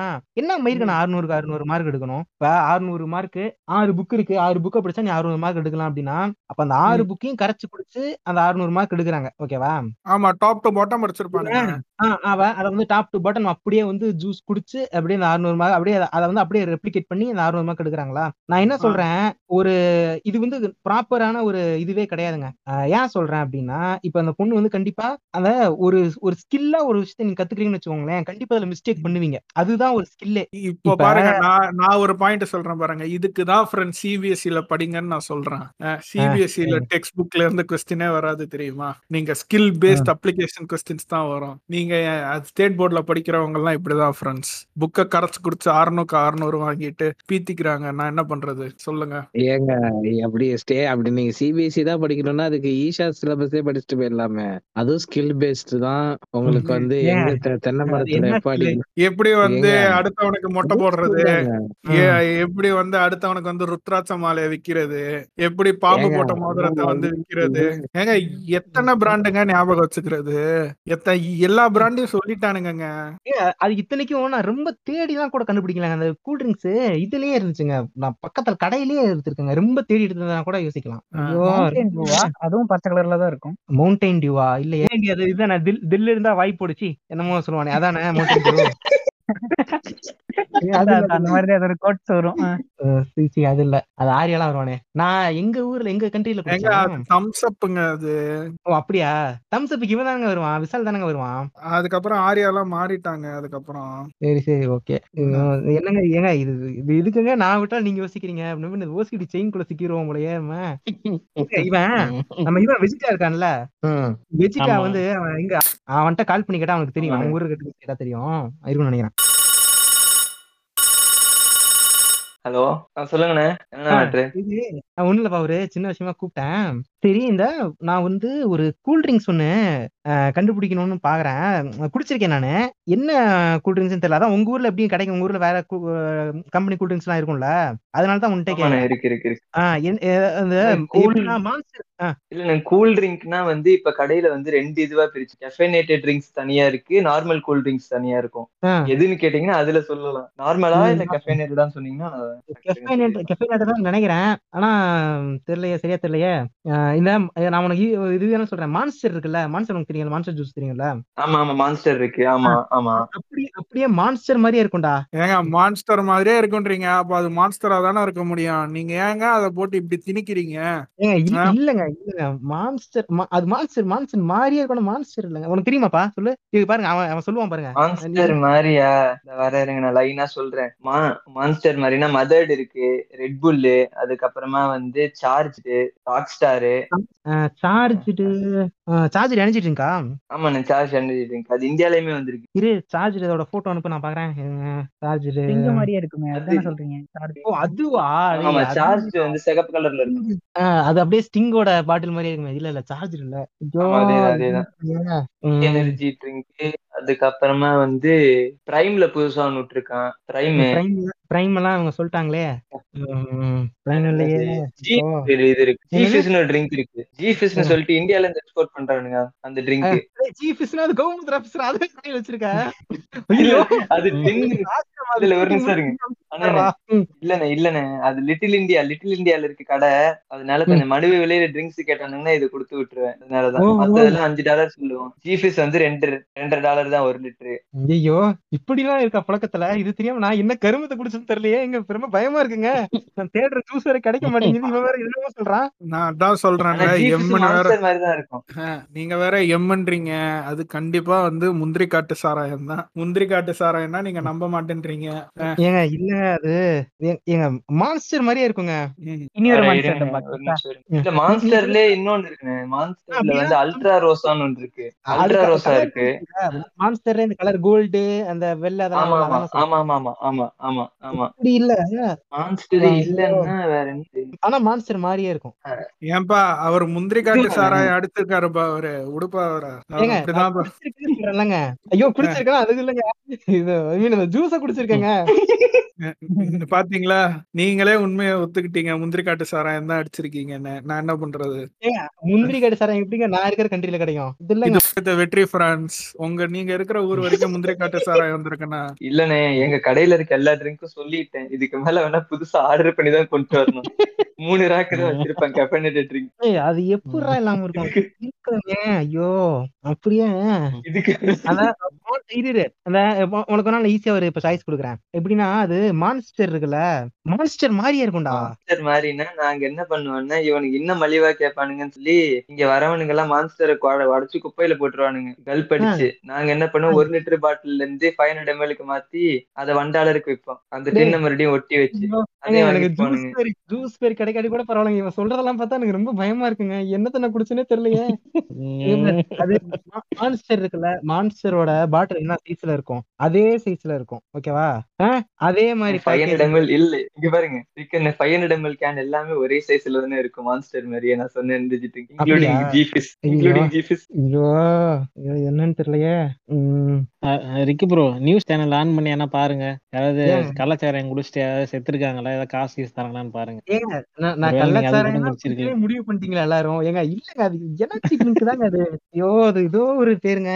Speaker 1: என்ன மயிருக்கணும் ஆறுநூறுக்கு அறுநூறு மார்க் எடுக்கணும். இப்ப ஆறுநூறு மார்க் ஆறு புக் இருக்கு. ஆறு புக்கை படிச்சா நீ அறுநூறு மார்க் எடுக்கலாம் அப்படின்னா அப்ப அந்த ஆறு புக்கையும் கரைச்சு குடிச்சு அந்த அறுநூறு மார்க் எடுக்கிறாங்க. ஓகேவா
Speaker 5: ஆமா டாப் டு பாட்டம் படிச்சிருப்பானுங்க
Speaker 1: ஆ, அவ அதை வந்து டாப் டு பாட்டம் அப்படியே வந்து ஜூஸ் குடிச்சு அப்படியே அறுநூறு மார்க் அப்படியே அதை- வந்து அப்படியே ரெப்ளிகேட் பண்ணி அறுநூறு மார்க் எடுக்கிறாங்களா? நான் என்ன
Speaker 5: ஆ.
Speaker 1: சொல்றேன் ஒரு இது வந்து ப்ராப்பரான ஒரு இதுவே கிடையாதுங்க. ஏன் சொல்றேன் அப்படின்னா இப்ப அந்த பொண்ணு வந்து கண்டிப்பா அந்த ஒரு ஒரு ஸ்கில்லா ஒரு விஷயத்தை நீங்க கத்துக்கிறீங்கன்னு வச்சுக்கோங்களேன் கண்டிப்பா அதுல மிஸ்டேக் பண்ணுவீங்க. அதுதான் ஒரு ஸ்கில்லே
Speaker 5: இப்போ
Speaker 1: இப்ப-
Speaker 5: பாருங்க நான் நான் ஒரு பாயிண்ட் சொல்றேன் பாருங்க. இதுக்கு தான் ஃப்ரெண்ட் சிபிஎஸ்சில படிங்கன்னு நான் சொல்றேன். சிபிஎஸ்சில டெக்ஸ்ட் புக்ல இருந்து கொஸ்டினே வராது தெரியுமா? நீங்க ஸ்கில் பேஸ்ட் அப்ளிகேஷன் கொஸ்டின்ஸ் தான் வரும். நீங்க நீங்க ஸ்டேட் போர்ட்ல படிக்கிறவங்க எல்லாம் இப்படிதான் ஃப்ரெண்ட்ஸ் புக்கை கரைச்சு குடிச்சு அறுநூக்கு அறுநூறு வாங்கிட்டு பீத்திக்கிறாங்க. நான் என்ன பண்றது? சொல்லுங்க.
Speaker 2: ஏங்க அப்படி ஸ்டே அப்படி நீங்க சிபிஎஸ்சி தான் படிக்கணும்னா அதுக்கு ஈஷா சிலபஸே படிச்சுட்டு போயிடலாமே. அதுவும் ஸ்கில் பேஸ்டு தான். உங்களுக்கு வந்து தென்னை மரத்துல எப்படி?
Speaker 5: எப்படி வந்து. அடுத்தவனுக்கு மொட்டை போடுறது? எப்படி வந்து அடுத்தவனுக்கு வந்து ருத்ராட்ச மாலையை விக்கிறது? எப்படி பாம்பு போட்ட மோதிரத்தை வந்து விக்கிறது? ஏங்க எத்தனை பிராண்டுங்க ஞாபகம் வச்சுக்கிறது? எத்த எல்லா பிராண்டையும் சொல்லிட்டானுங்கங்க.
Speaker 1: ஏங்க, அது இத்தனைக்கும் நான் ரொம்ப தேடி எல்லாம் கூட கண்டுபிடிக்கலாங்க. அந்த கூல் ட்ரிங்க்ஸ் இதுலயே இருந்துச்சுங்க. நான் பக்கத்துல கடையிலேயே எடுத்திருக்கேங்க. ரொம்ப தேடி எடுத்ததா கூட யோசிக்கலாம்.
Speaker 4: அதுவும் பச்சை கலர்ல தான் இருக்கும்.
Speaker 1: மவுண்டைன் டியூவா இல்ல ஏன் அது இதுதானே? தில் தில் இருந்தா வாய் போடுச்சு. என்னமோ சொல்லுவானே. அதானே மவுண்டைன் டியூ அது இல்ல அது ஆரியாலாம் வருவானே. நான் எங்க ஊர்ல எங்க கண்ட்ரில
Speaker 5: தம்ஸ் அப்புங்க அது.
Speaker 1: ஓ அப்படியா? தம்ஸ் அப்புக்கு இவன் தானங்க வருவான்? விசால் தானங்க வருவான்?
Speaker 5: அதுக்கப்புறம் ஆரியாலாம் மாறிட்டாங்க அதுக்கப்புறம்.
Speaker 1: சரி சரி ஓகே. என்னங்க ஏங்க இது இது இதுக்குங்க நான் விட்டா நீங்க யோசிக்கிறீங்க? அப்படின்னு ஓசிடி செயின் குள்ள சிக்கிடுவோம். ஏங்க, இவன் நம்ம இவன் வெஜிடா இருக்கான்ல. வெஜிடா. வந்து அவன் எங்க அவன்கிட்ட கால் பண்ணி கேட்டா அவனுக்கு தெரியும். அவன் ஊருக்கு கேட்டா தெரியும். இருக்கும்னு நினைக்கிறேன்.
Speaker 6: ஹலோ சொல்லுங்கண்ணே. என்ன மேட்ரு
Speaker 1: ஒண்ணும் இல்லப்பா ஒரு சின்ன விஷயமா கூப்பிட்டேன். சரி இந்த நான் வந்து ஒரு கூல் ட்ரிங்க்ஸ் ஒண்ணு கண்டுபிடிக்கணும்னு பாக்குறேன். குடிச்சிருக்கேன் நானு. என்ன கூல் ட்ரிங்க்ஸ் தெரியல. அதான் உங்க ஊர்ல எப்படியும் கிடைக்கும். உங்க ஊர்ல வேற கம்பெனி கூல் ட்ரிங்க்ஸ் எல்லாம் இருக்கும்ல. அதனால தான் உன்கிட்ட கேட்டேன்.
Speaker 6: இருக்கு இருக்கு இல்ல கூல் ட்ரிங்க்னா வந்து இப்ப கடையில வந்து ரெண்டு இதுவா பிரிச்சு கெஃபைனேட்டட் ட்ரிங்க்ஸ் தனியா இருக்கு நார்மல் கூல் ட்ரிங்க்ஸ் தனியா இருக்கும். எதுன்னு கேட்டீங்கன்னா அதுல சொல்லலாம். நார்மலா இல்ல கெஃபைனேட்டடான்னு சொன்னீங்கன்னா
Speaker 1: நினைக்கிறேன். ஆனா தெரியலையே சரியா தெரியலையே. ஆஹ் இந்த நான் உனக்கு இது- என்ன சொல்றேன். மான்ஸ்டர் இருக்குல்ல? மான்ஸ்டர் உனக்கு தெரியும்ல? மான்ஸ்டர் ஜூஸ் தெரியும்ல?
Speaker 6: ஆமா ஆமா மான்ஸ்டர் இருக்கு. ஆமா ஆமா.
Speaker 1: அப்படி அப்படியே மான்ஸ்டர் மாதிரியே இருக்கும்டா.
Speaker 5: ஏங்க மான்ஸ்டர் மாதிரியே இருக்குன்றீங்க. அப்ப அது மான்ஸ்டரா தானே இருக்க முடியும். நீங்க ஏங்க அதை போட்டு இப்படி திணிக்கிறீங்க.
Speaker 1: இல்லங்க இல்லங்க. மான்ஸ்டர் அது மான்ஸ்டர் மான்ஸ்டர் மாதிரியே இருக்கணும் மான்ஸ்டர் இல்லங்க. உனக்கு தெரியுமாப்பா? சொல்லு. இது பாருங்க அவன் அவன் சொல்லுவான் பாருங்க.
Speaker 6: மான்ஸ்டர் மாதிரியா? வர இருங்க நான் லைனா சொல்றேன். மா மான்ஸ்டர் மாதிரினா மதர்ட் இருக்கு ரெட் புல்லு அதுக்கப்புறமா வந்து charge Rockstar
Speaker 1: charged charger அணிச்சிட்டு இருக்கா
Speaker 6: ஆமாண்ணே சார்ஜ் ட்ரிங்க் அது இந்தியாலயுமே வந்திருக்கு.
Speaker 1: இரு சார்ஜர் இதோட போட்டோ அனுப்பு நான் பாக்குறேன். சார்ஜர்
Speaker 4: பிங்க மாதிரியே இருக்குமே அதுதானே சொல்றீங்க சார்ஜ்
Speaker 1: ஓ அதுவா?
Speaker 6: ஆமா சார்ஜ் வந்து சிகப்பு கலர்ல இருக்கு.
Speaker 1: அது அப்படியே ஸ்டிங்கோட பாட்டில் மாதிரியே இருக்குமே. இல்ல இல்ல சார்ஜர் இல்ல.
Speaker 6: ஆமா. எனர்ஜி ட்ரிங்க் அதுக்கப்புறமா வந்து பிரைம்ல புதுசா ஒன்று விட்டுருக்கான். பிரைம்
Speaker 1: பிரைம் எல்லாம் அவங்க சொல்லிட்டாங்களே. பிரைம் இல்லையே.
Speaker 6: ஜி. இது இருக்கு. ட்ரிங்க் இருக்கு. ஜிஃபிஸ்னு சொல்லிட்டு இந்தியால இருந்து எக்ஸ்போர்ட் பண்றானுங்க அந்த ட்ரிங்க்
Speaker 1: சீஃப் விஸ்னா அது கவர்மெண்ட் ஆபீசர் அதை கடையில் வச்சிருக்க?
Speaker 6: இல்ல
Speaker 1: ஐயோ.
Speaker 6: அது ட்ரிங்க் இல்ல, ஒரு நிமிஷம் இருங்க. இல்லண்ணே இல்லண்ணே. அது லிட்டில் இந்தியா லிட்டில் இந்தியால இருக்கு கடை. அதனால கொஞ்சம் மடுவு விலையில ட்ரிங்க்ஸ் கேட்டானுங்கன்னா இது கொடுத்து விட்டுருவேன். அதனாலதான். மத்ததெல்லாம் அஞ்சு டாலர் சொல்லுவோம். ஜிஃபிஸ் வந்து ரெண்டு ரெண்டரை டாலர் தான் ஒரு லிட்டரு
Speaker 1: ஐயோ இப்படிலாம் இருக்கா பழக்கத்துல? இது தெரியாம நான் என்ன கருமத்தை குடிச்சது தெரியலையே. எங்க பெருமை பயமா இருக்குங்க. நான் தேடுற ஜூஸ் வேற கிடைக்க மாட்டேங்குது. இவன் வேற என்னமோ சொல்றான்.
Speaker 5: நான் அதான்
Speaker 6: ஜிஃபிஸ்
Speaker 5: எம்முன்னு வேற.
Speaker 6: மான்ஸ்டர் மாதிரி தான் இருக்கும்.
Speaker 5: நீங்க வேற எம்ன்றீங்க அது கண்டிப்பா வந்து முந்திரி காட்டு சாராயம் தான். முந்திரி காட்டு சாராயம்னா நீங்க நம்ப மாட்டேன்றீங்க.
Speaker 1: ஏங்க இல்ல அது ஏங்க மான்ஸ்டர் மாதிரியே இருக்குங்க.
Speaker 4: இனி ஒரு.
Speaker 6: இல்ல மான்ஸ்டர்ல இன்னொன்னு இருக்குண்ணே மான்ஸ்டர்ல? வந்து அல்ட்ரா ரோசான்னு ஒன்று இருக்கு. அல்ட்ரா ரோசா இருக்கு.
Speaker 1: மான்ஸ்டர்ல இந்த கலர் கோல்டு அந்த வெள்ளை சொல்றேன்.
Speaker 6: ஆமா ஆமா ஆமா ஆமா ஆமா ஆமா.
Speaker 1: அப்படி இல்ல.
Speaker 6: மான்ஸ்டர். இல்லன்னா வேற என்ன
Speaker 1: ஆனா மான்ஸ்டர் மாதிரியே இருக்கும்.
Speaker 5: ஏன்பா அவர் முந்திரி காட்டு சாராயம் அடுத்திருக்காருப்பா அவரு. உடுப்பா அவரு.
Speaker 1: சொல்றேன்லங்க ஐயோ குடிச்சிருக்கேன் அது இல்லங்க. இது மீன் இந்த ஜூஸ குடிச்சிருக்கேங்க.
Speaker 5: பாத்தீங்களா? நீங்களே உண்மையை ஒத்துக்கிட்டீங்க. முந்திரி காட்டு சாராயம் தான் அடிச்சிருக்கீங்கன்னு நான் என்ன பண்றது?
Speaker 1: முந்திரி கடை சார் எப்படிங்க? நான் இருக்கிற கண்ட்ரில கிடைக்கும். இது இல்லங்க.
Speaker 5: இது வெற்றி பிரான்ஸ் உங்க நீங்க இருக்கிற ஊர் வரைக்கும் முந்திரி காட்டு சாராயம் வந்திருக்குண்ணா.
Speaker 6: இல்லண்ணே எங்க கடையில இருக்க எல்லா ட்ரிங்க்கும் சொல்லிட்டேன். இதுக்கு மேல வேணா புதுசா ஆர்டர் பண்ணி தான் கொண்டு வரணும். மூணு ராக்கு தான் வச்சிருப்பேன் கெஃபனேட்டட் ட்ரிங்க்
Speaker 1: ஏய், அது எப்படிடா இல்லாம இருக்கும்? ஐயோ அப்படியே.
Speaker 6: இதுக்கு
Speaker 1: உனக்கு நான் ஈஸியா ஒரு இப்ப சாய்ஸ் கொடுக்குறேன். எப்படின்னா அது மான்ஸ்டர் இருக்குல்ல? மான்ஸ்டர் மாதிரியே இருக்கும்டா.
Speaker 6: மான்ஸ்டர் மாதிரினா நாங்க என்ன பண்ணுவோம்னா இவனுக்கு இன்னும் மலிவா கேட்பானுங்கன்னு சொல்லி இங்க வரவனுங்க எல்லாம் மான்ஸ்டரை உடச்சு குப்பையில போட்டுருவானுங்க. கல்ப் அடிச்சு. நாங்க என்ன பண்ணுவோம் ஒரு லிட்டர் பாட்டில்ல இருந்து ஃபைவ் ஹண்ட்ரட் எம்எல்க்கு மாத்தி அதை ஒன் டாலருக்கு விற்போம் அந்த. டின்ன மறுபடியும் ஒட்டி வச்சு
Speaker 1: ஜூஸ் பேர் கிடைக்காட்டி கூட பரவாயில்லைங்க. இவன் சொல்றதெல்லாம் பார்த்தா எனக்கு ரொம்ப பயமா இருக்குங்க. என்னத்த நான் குடிச்சேனே தெரியலையே. அது மான்ஸ்டர் இருக்குல்ல. மான்ஸ்டரோட பாட்டில் என்ன சைஸ்ல இருக்கும்? அதே சைஸ்ல இருக்கும். ஓகேவா அதே மாதிரி
Speaker 6: ஃபைவ் ஹண்ட்ரட். எம்எல் இல்ல. இங்க பாருங்க. Chicken five hundred ML can எல்லாமே ஒரே சைஸ்ல தானே இருக்கும் மான்ஸ்டர் மாதிரியே. நான் சொன்னேன் இன்க்ளூடிங்
Speaker 1: ஐயோ.
Speaker 6: இன்க்ளூடிங் ஜிஃபிஸ்
Speaker 1: ஐயோ. என்னன்னு தெரியலையே. உம்
Speaker 3: ரிக்கு ப்ரோ நியூஸ் சேனல் ஆன் பண்ணி என்ன பாருங்க. யாராவது
Speaker 1: ஏன்?
Speaker 3: கள்ளச்சாராயம் குடிச்சிட்டு யாராவது செத்துருக்காங்களா? ஏதாவது காசு கீசு தராங்களான்னு பாருங்க.
Speaker 1: ஏங்க நான். குடிக்கவே முடிவு பண்ணிட்டீங்களா எல்லாரும்? ஏங்க இல்லங்க அது எனர்ஜி ட்ரிங்க் தாங்க அது. ஐயோ அது ஏதோ ஒரு பேருங்க.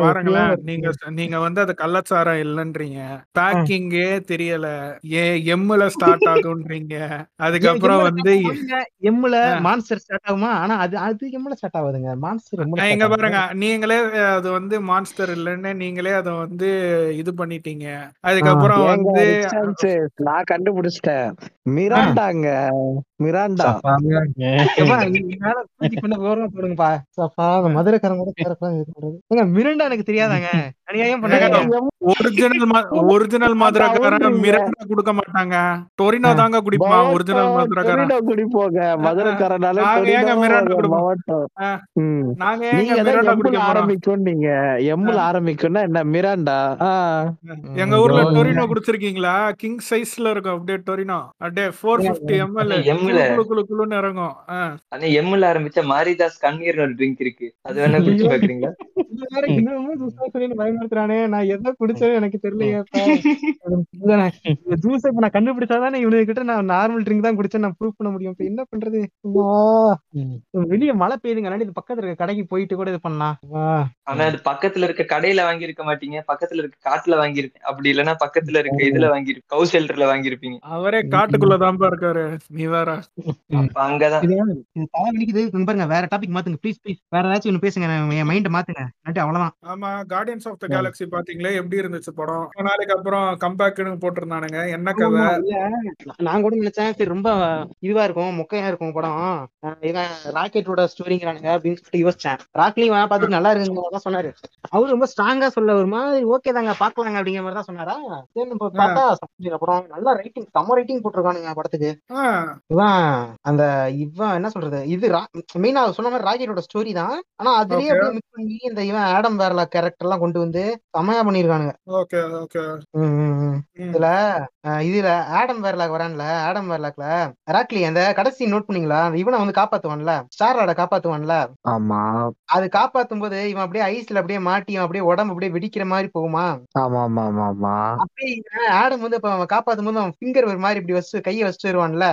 Speaker 5: பாருங்களேன் நீங்க நீங்க வந்து அது கள்ளச்சாரம் இல்லன்றீங்க. பேக்கிங்கே தெரியல. ஏ எம்ல ஸ்டார்ட் ஆகுன்றீங்க. அதுக்கப்புறம் வந்து
Speaker 1: எம்ல. மான்ஸ்டர் ஸ்டார்ட் ஆகுமா? ஆனா அது அது எம்ல ஸ்டார்ட் ஆகுதுங்க. மான்ஸ்டர் எம்ல
Speaker 5: இங்க பாருங்க. நீங்களே அது வந்து மான்ஸ்டர் இல்லைன்னு நீங்களே அதை வந்து இது பண்ணிட்டீங்க. அதுக்கப்புறம் வந்து
Speaker 2: நான் கண்டுபிடிச்சிட்டேன். மிராண்டாங்க. மிராண்டா.
Speaker 1: அந்த மதுரைக்காரங்க கூட மிரண்டா எனக்கு தெரியாதாங்க? அநியாயம் பண்ணாங்க.
Speaker 5: ஒரிஜினல் ஒரிஜினல் மதுரைக்காரன் மிரண்டா கொடுக்க மாட்டாங்க. டொரினோ தாங்க குடிப்பான் ஒரிஜினல் மதுரைக்காரன்.
Speaker 2: குடிப்போங்க. மதுரைக்காரனால
Speaker 5: ஏங்க
Speaker 2: டொரினோ
Speaker 5: மிராண்டா குடிப்போம்? நாங்க
Speaker 2: நீங்க
Speaker 5: ஏங்க மிரண்டா குடிக்க போறோம்?
Speaker 2: ஆரம்பிக்கும் நீங்க எம்முல ஆரம்பிக்கும்னா என்ன மிராண்டா.
Speaker 5: எங்க ஊர்ல டொரினோ குடிச்சிருக்கீங்களா? கிங் சைஸ்ல இருக்கும் அப்படியே டொரினோ அப்படியே
Speaker 6: எம்ல
Speaker 5: குளு குளுன்னு இறங்கும்.
Speaker 6: எம்ல ஆரம்பிச்ச மாரிதாஸ் ஒரு ட்ரிங்க் இருக்கு. அது வேணா குடிச்சு பாக்குறீங்களா?
Speaker 1: நான் எதை எனக்கு இந்த ஜூஸ் இப்ப நான் கண்டுபிடிச்சாதானே இவனுக்கு கிட்ட நான் நார்மல் ட்ரிங்க் தான் குடிச்சேன் நான் ப்ரூவ் பண்ண முடியும். இப்ப என்ன பண்றது. வெளிய மழை பெய்யுதுங்க. இது பக்கத்துல இருக்க கடைக்கு போயிட்டு கூட இது பண்ணலாம்.
Speaker 6: ஆனா அது பக்கத்துல இருக்க கடையில வாங்கியிருக்க மாட்டீங்க. பக்கத்துல இருக்க காட்டுல வாங்கியிருப்பீங்க. அப்படி இல்லைன்னா பக்கத்துல இருக்க இதுல வாங்கிரு கவு ஷெல்டர்ல வாங்கியிருப்பீங்க.
Speaker 5: அவரே காட்டுக்குள்ளதான்பா இருக்காரு. நீ வேற.
Speaker 6: அங்கதான்.
Speaker 1: பாருங்க வேற டாபிக் மாத்துங்க. ப்ளீஸ் ப்ளீஸ் வேற ஏதாச்சும் ஒண்ணு பேசுங்க. நான் என் மைண்ட மாத்துங்க. இல்லாட்டி அவ்வளவுதான்.
Speaker 5: ஆமா கார்டியன்ஸ் ஆஃப் த கேலக்ஸி பாத்தீங்களே? எப்படி இருந்துச்சு படம்? நாளைக்கு அப்புறம் கம்பேக்னு போட்டிருந்தானுங்க. என்ன கதை?
Speaker 1: நான் நான் கூட நினைச்சேன் சரி ரொம்ப இதுவா இருக்கும் மொக்கையா இருக்கும் படம். இவன் ராக்கெட்டோட ஸ்டோரிங்கிறானுங்க அப்படின்னு சொல்லிட்டு யோசிச்சேன். ராக்லியும் பார்த்துட்டு நல்லா தான் சொன்னாரு. அவரு ரொம்ப ஸ்ட்ராங்கா சொல்ல ஒரு மாதிரி ஓகே தாங்க பாக்கலாங்க அப்படிங்கிற மாதிரி தான் சொன்னாரா? சரி நம்ம பார்த்தா அப்புறம் நல்லா ரைட்டிங் செம்ம ரைட்டிங் போட்டிருக்கானுங்க படத்துக்கு. இவன் அந்த இவன் என்ன சொல்றது? இது மெயினா சொன்ன மாதிரி ராக்கெட்டோட ஸ்டோரி தான். ஆனா அதுலயே மிக்ஸ் பண்ணி இந்த இவன் ஆடம் வேர்ல கேரக்டர் எல்லாம் கொண்டு வந்து செமையா பண்ணிருக்கானுங்க. இதுல இதுல ஆடம் வேர்லாக் வரான்ல ஆடம் வேர்லாக்ல ராக்லி அந்த கடைசி நோட் பண்ணீங்களா? அந்த இவனை வந்து காப்பாத்துவான்ல ஸ்டாரோட காப்பாத்துவான்ல.
Speaker 2: ஆமா.
Speaker 1: அது காப்பாத்தும் போது இவன் அப்படியே ஐஸ்ல அப்படியே மாட்டி அப்படியே உடம்பு அப்படியே வெடிக்கிற மாதிரி போகுமா?
Speaker 2: ஆமா ஆமா ஆமா ஆமா.
Speaker 1: அப்படியே இவன் ஆடம் வந்து இப்ப அவன் காப்பாத்தும் போது அவன் ஃபிங்கர் ஒரு மாதிரி இப்படி வச்சு கையை வச்சுட்டு வருவான்ல.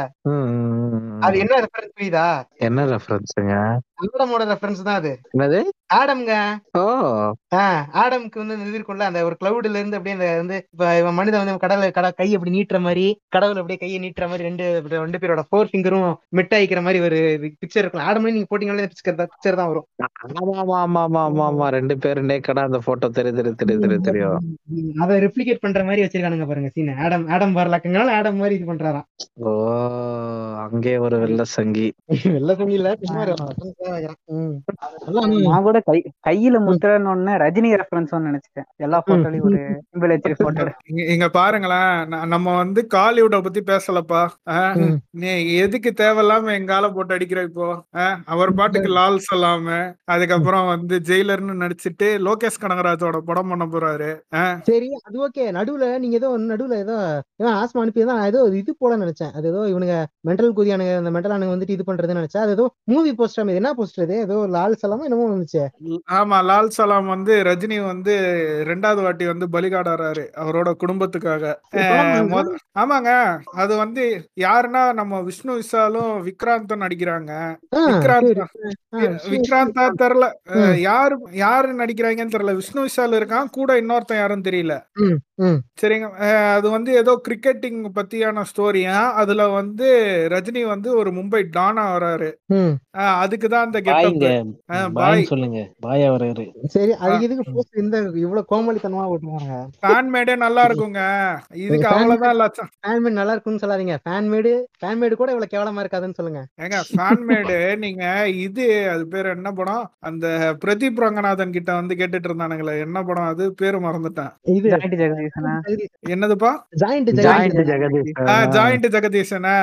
Speaker 1: அது என்ன ரெஃபரன்ஸ் புரியுதா?
Speaker 2: என்ன ரெஃபரன்ஸுங்க
Speaker 1: ரெஃபரன்ஸ் தான் அது.
Speaker 2: என்னது?
Speaker 1: ஆடம்ங்க.
Speaker 2: ஓ.
Speaker 1: ஆடம்க்கு வந்து இது இருக்கும்ல அந்த ஒரு கிளவுட்ல இருந்து அப்படியே அந்த வந்து இப்ப மனிதன் வந்து கடவுள கட கை அப்படி நீட்டுற மாதிரி கடவுள் அப்படியே கையை நீட்டுற மாதிரி ரெண்டு ரெண்டு பேரோட ஃபோர் ஃபிங்கரும் மெட் ஆயிக்கிற மாதிரி ஒரு பிக்சர் இருக்கலாம் ஆடமே நீங்க போட்டீங்களே பிக்சர் தான் பிக்சர் தான் வரும்.
Speaker 2: ஆமா ஆமா ஆமா ஆமா ஆமா ரெண்டு பேரும் நேக்கடா அந்த போட்டோ தெரியுது தெரியுது தெரியுது தெரியுது தெரியும்.
Speaker 1: அதை ரெப்ளிகேட் பண்ற மாதிரி வச்சிருக்கானுங்க பாருங்க சீன் ஆடம் ஆடம் வரலாக்கங்கனால ஆடம் மாதிரி இது பண்றாராம்.
Speaker 2: ஓ அங்கே ஒரு வெள்ள சங்கி.
Speaker 1: வெள்ள துணி இல்ல
Speaker 4: நான் கூட கை கையில முத்திரன்னு ரஜினி ரெஃபரன்ஸ் நினைச்சிட்டேன். எல்லா போட்டோலயும் ஒரு வச்சு போட்டோ
Speaker 5: இங்க இங்க பாருங்களேன். நம்ம வந்து காலிவுட்ட பத்தி பேசலப்பா. நீ எதுக்கு தேவையில்லாம எங்கால போட்டு அடிக்கிற இப்போ? அவர் பாட்டுக்கு லால் சலாம. அதுக்கப்புறம் வந்து ஜெயிலர்னு நடிச்சிட்டு லோகேஷ் கனகராஜோட படம் பண்ண போறாரு?
Speaker 1: சரி அது ஓகே. நடுவுல நீங்க ஏதோ நடுவுல ஏதோ ஏதோ ஆஸ்மா அனுப்பி தான் ஏதோ இது போட நினைச்சேன். அது ஏதோ இவனுங்க மென்டல் குதியானுங்க அந்த மென்டல் ஆனுங்க வந்துட்டு இது பண்றதுன்னு நினைச்சேன். அது ஏதோ மூவி போஸ்டர் என்ன போஸ்டர் இது? ஏதோ லால் சலாமா என்னமோ வந்துச்சு.
Speaker 5: ஆமா லால் சலாம் வந்து ரஜினி வந்து ரெண்டாவது வாட்டி வந்து பலிகாடாறாரு அவரோட குடும்பத்துக்காக. ஆமாங்க. அது வந்து யாருன்னா நம்ம விஷ்ணு விஷாலும் விக்ராந்தும் நடிக்கிறாங்க. விக்ராந்த் விக்ராந்தா. தெரியல. யாரு யாரு நடிக்கிறாங்கன்னு தெரியல விஷ்ணு விஷால் இருக்கான் கூட இன்னொருத்தன் யாரும் தெரியல. சரிங்க. அது வந்து ஏதோ கிரிக்கெட்டிங் பத்தியான ஸ்டோரியா அதுல வந்து ரஜினி வந்து ஒரு மும்பை டானா வராரு.
Speaker 1: ம்.
Speaker 5: அஹ் அதுக்கு தான் அந்த கெட்டப் பாய்.
Speaker 3: சொல்லுங்க. பாயா வராரு.
Speaker 1: சரி. அதுக்கு எதுக்கு இந்த இவ்வளவு கோமாளித்தனமா ஓட்டுவாங்க
Speaker 5: ஃபேன் மேடே நல்லா இருக்குங்க. இதுக்கு
Speaker 1: fan
Speaker 5: அவ்வளவுதான் லட்சம்.
Speaker 1: ஃபேன் மேட் நல்லா இருக்குன்னு சொல்லாதீங்க. ஃபேன் மேடு ஃபேன் மேடு கூட இவ்வளவு கேவலமா இருக்காதுன்னு சொல்லுங்க.
Speaker 5: ஏங்க ஃபேன் மேடு நீங்க இது அது பேர் என்ன படம்? அந்த பிரதீப் ரங்கநாதன் கிட்ட வந்து கேட்டுட்டு இருந்தானுங்களே. என்ன படம் அது? பேரு மறந்துட்டேன்.
Speaker 1: இது
Speaker 4: ஜெகதீசனா?
Speaker 5: என்னதுப்பா?
Speaker 1: ஜாயிண்ட் ஜெகதீஷ்
Speaker 5: ஜாயிண்ட் ஜெகதீசனா?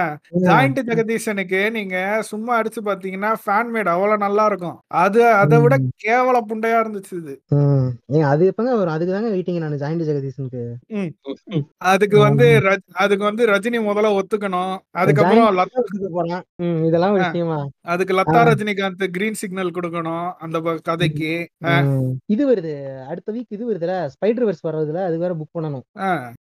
Speaker 5: ஜாயிண்ட் ஜெகதீசனுக்கு நீங்க சும்மா அடிச்சு பாத்தீங்கன்னா ஃபேன் மேட் அவ்வளவு நல்லா இருக்கும் அது அதை விட கேவல புண்டையா இருந்துச்சு இது.
Speaker 1: ஏங்க அது எப்பங்க வரும் அதுக்கு தாங்க வெயிட்டிங் நான் ஜாயிண்ட் ஜெகதீஷனுக்கு
Speaker 5: அதுக்கு வந்து ரஜ்- அதுக்கு வந்து ரஜினி முதல்ல ஒத்துக்கணும். அதுக்கப்புறம் லத்-
Speaker 1: போறான். ம் இதெல்லாம். விஷயமா?
Speaker 5: அதுக்கு லதா ரஜினிகாந்த் கிரீன் சிக்னல் கொடுக்கணும் அந்த கதைக்கு.
Speaker 1: இது வருது அடுத்த வீக் இது வருதுல ஸ்பைடர் வெர்ஸ் வர்றதுல அது வேற புக் பண்ணணும்.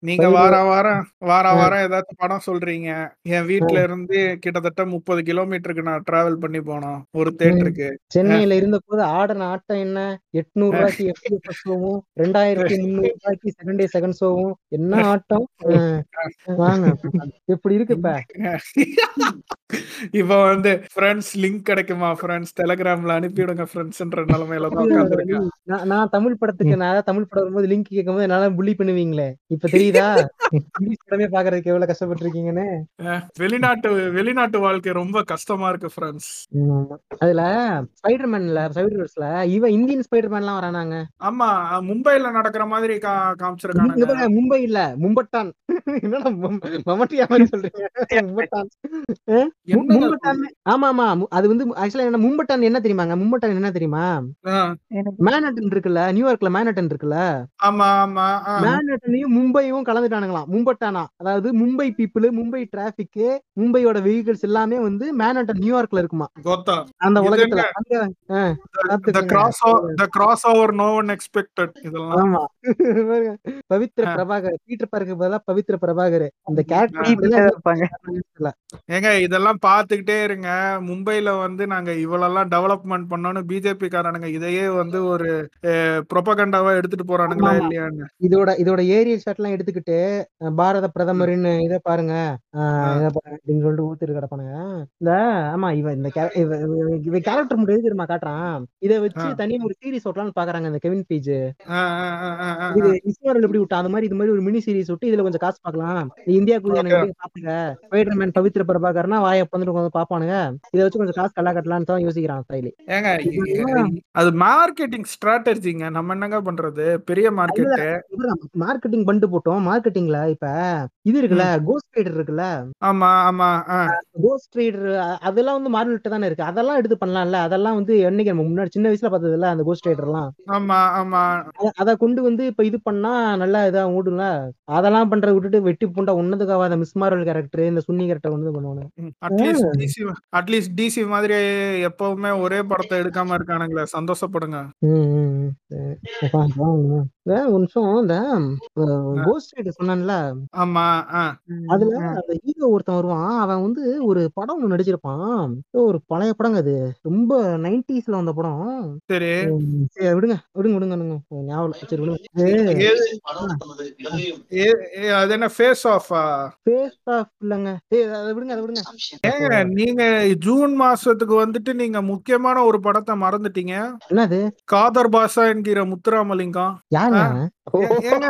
Speaker 5: நீங்க வார வாரம் வார வாரம் ஏதாச்சும் படம் சொல்றீங்க. என் வீட்ல இருந்து கிட்டத்தட்ட முப்பது கிலோமீட்டருக்கு நான் டிராவல் பண்ணி போனோம் ஒரு தேட்டருக்கு.
Speaker 1: சென்னையில இருந்த போது ஆடின ஆட்டம் என்ன? எட்நூறு ரூபாய்க்கு எஃப்டி ஷோவும் ரெண்டாயிரத்தி முந்நூறு ரூபாய்க்கு செகண்ட் டே செகண்ட் ஷோவும் என்ன ஆட்டம். வாங்க எப்படி இருக்கு இப்ப?
Speaker 5: இப்ப வந்து ஃப்ரெண்ட்ஸ் லிங்க் கிடைக்குமா ஃப்ரெண்ட்ஸ் டெலிகிராம்ல அனுப்பிவிடுங்க ஃப்ரெண்ட்ஸ்ன்ற நிலைமையில தான்
Speaker 1: நான் தமிழ் படத்துக்கு நான் தமிழ் படம் வரும்போது லிங்க் கேட்கும்போது என்னால புள்ளி பண்ணுவீங்களே இப்ப தெரியுதா? படமே பாக்குறதுக்கு எவ்வளவு கஷ்டப்பட்டிருக்கீங்கன்னு?
Speaker 5: வெளிநாட்டு வெளிநாட்டு வாழ்க்கை ரொம்ப கஷ்டமா இருக்கு ஃப்ரெண்ட்ஸ்.
Speaker 1: அதுல ஸ்பைடர்மேன்ல ஸ்பைடர்ஸ்ல இவன் இந்தியன் ஸ்பைடர்மேன் எல்லாம் வரானாங்க.
Speaker 5: ஆமா மும்பைல நடக்கிற மாதிரி கா
Speaker 1: இங்க
Speaker 5: காமிச்சிருக்கானுங்க
Speaker 1: பாருங்க, மும்பை இல்ல மும்பட்டான். என்னடா மம்- மம்மட்டியா மாதிரி சொல்றீங்க? மும்பட்டான். மும்பட்டான். ஆமா ஆமா அது வந்து ஆக்சுவலா என்ன மும்பட்டான் என்ன தெரியுமாங்க மும்பட்டான் என்ன தெரியுமா? மேனட்டன் இருக்குல்ல நியூயார்க்ல மேனட்டன் இருக்குல்ல?
Speaker 5: ஆமா ஆமா ஆ.
Speaker 1: மேனட்டனையும் மும்பையும் கலந்துட்டானுங்களாம் மும்பட்டானா? அதாவது மும்பை பீப்புள் மும்பை டிராபிக் மும்பையோட வெஹிக்கிள்ஸ் எல்லாமே வந்து மேனட்டன் நியூயார்க்ல இருக்குமா? அந்த உலகத்துல. அங்க.
Speaker 5: Cross over no one expected இதெல்லாம்.
Speaker 1: ஆமா. பாருங்க. பவித்ர. பிரபாகர் பீட்டர் பார்க்கு பதிலா பவித்ர பிரபாகர்.
Speaker 4: இருப்பாங்க
Speaker 1: கேரக்டர்
Speaker 5: ஏங்க இதெல்லாம் பாத்துக்கிட்டே இருங்க. மும்பைல வந்து நாங்க இவ்வளவு டெவலப்மெண்ட் பண்ணோம்னு பிஜேபி காரனுங்க இதையே வந்து ஒரு ப்ரொபகண்டாவா எடுத்துட்டு போறானுங்களா. இல்லையான்னு.
Speaker 1: இதோட இதோட ஏரியல் ஷாட் எல்லாம் எடுத்துக்கிட்டு பாரத பிரதமரின் இதை பாருங்க. இதை பாருங்க அப்படின்னு சொல்லிட்டு ஊத்திட்டு கிடப்பானுங்க. இந்த ஆமா இவன் இந்த இவ- இவ- இவ கேரக்டர் மட்டும் எது தெரியுமா காட்டுறான்? இதை வச்சு. தனியா ஒரு சீரிஸ் ஓட்டலாம்னு பாக்குறாங்க இந்த கெவின் பேஜ் இது
Speaker 5: ஆ.
Speaker 1: இஸ்மாரல் எப்படி விட்டா அந்த மாதிரி இது மாதிரி ஒரு மினி சீரிஸ் விட்டு இதுல கொஞ்சம் காசு பார்க்கலாம்.
Speaker 5: Okay.
Speaker 1: எனக்கு பாப்புங்க ஸ்பைடர்மேன் பவித்ர பிரபாகர்னா வாய வந்துட்டு உட்காந்து பாப்பானுங்க இதை வச்சு கொஞ்சம் காசு கல்லா கட்டலாம்னு தான் யோசிக்கிறான் ஸ்டைலி.
Speaker 5: ஏங்க அது மார்க்கெட்டிங் ஸ்ட்ராட்டஜிங்க நம்ம என்னங்க பண்றது? பெரிய மார்க்கெட்
Speaker 1: மார்க்கெட்டிங் பண்ணிட்டு போட்டோம். மார்க்கெட்டிங்ல இப்ப இது இருக்குல்ல கோஸ்ட் ரைடர் இருக்குல்ல?
Speaker 5: ஆமா ஆமா.
Speaker 1: கோஸ்ட் ரைடர் அதெல்லாம் வந்து மார்வெல்ட்ட தானே இருக்கு. அதெல்லாம் எடுத்து பண்ணலாம்ல? அதெல்லாம் வந்து என்னைக்கு நம்ம முன்னாடி சின்ன வயசுல பார்த்ததுல அந்த கோஸ்ட் ரைடர்லாம்
Speaker 5: ஆமா ஆமா.
Speaker 1: அத- கொண்டு வந்து இப்ப இது பண்ணா நல்லா இதா ஓடும்ல? அதெல்லாம் பண்றத விட்டுட்டு வெட்டி பூண்டா ஒன்னதுக்காக மிஸ் மார்வல் கேரக்டர் இந்த சுன்னி கேரக்டர் வந்து பண்ணுவானு
Speaker 5: at least DC at least DC மாதிரி எப்பவுமே ஒரே படத்தை எடுக்காம இருக்கானுங்களே. சந்தோஷப்படுங்க.
Speaker 1: ஒரு நிமிஷம். இந்த கோஸ்ட் ரைடர் சொன்னான்ல.
Speaker 5: ஆமா.
Speaker 1: அதுல அந்த ஹீரோ ஒருத்தன் வருவான். அவன் வந்து ஒரு படம் ஒண்ணு நடிச்சிருப்பான். ஒரு பழைய படங்க அது. ரொம்ப நைன்டிஸ்ல வந்த படம்.
Speaker 5: சரி.
Speaker 1: விடுங்க. விடுங்க விடுங்க விடுங்க. ஞாபகம். சரி விடுங்க.
Speaker 5: அது என்ன ஃபேஸ் ஆஃபா
Speaker 1: ஃபேஸ் ஆஃப் இல்லங்க. அதை விடுங்க அதை விடுங்க.
Speaker 5: ஏங்க நீங்க ஜூன் மாசத்துக்கு வந்துட்டு நீங்க முக்கியமான ஒரு படத்தை மறந்துட்டீங்க.
Speaker 1: என்னது?
Speaker 5: காதர் பாஷா என்கிற முத்துராமலிங்கம்.
Speaker 1: யாருங்க?
Speaker 5: ஏங்க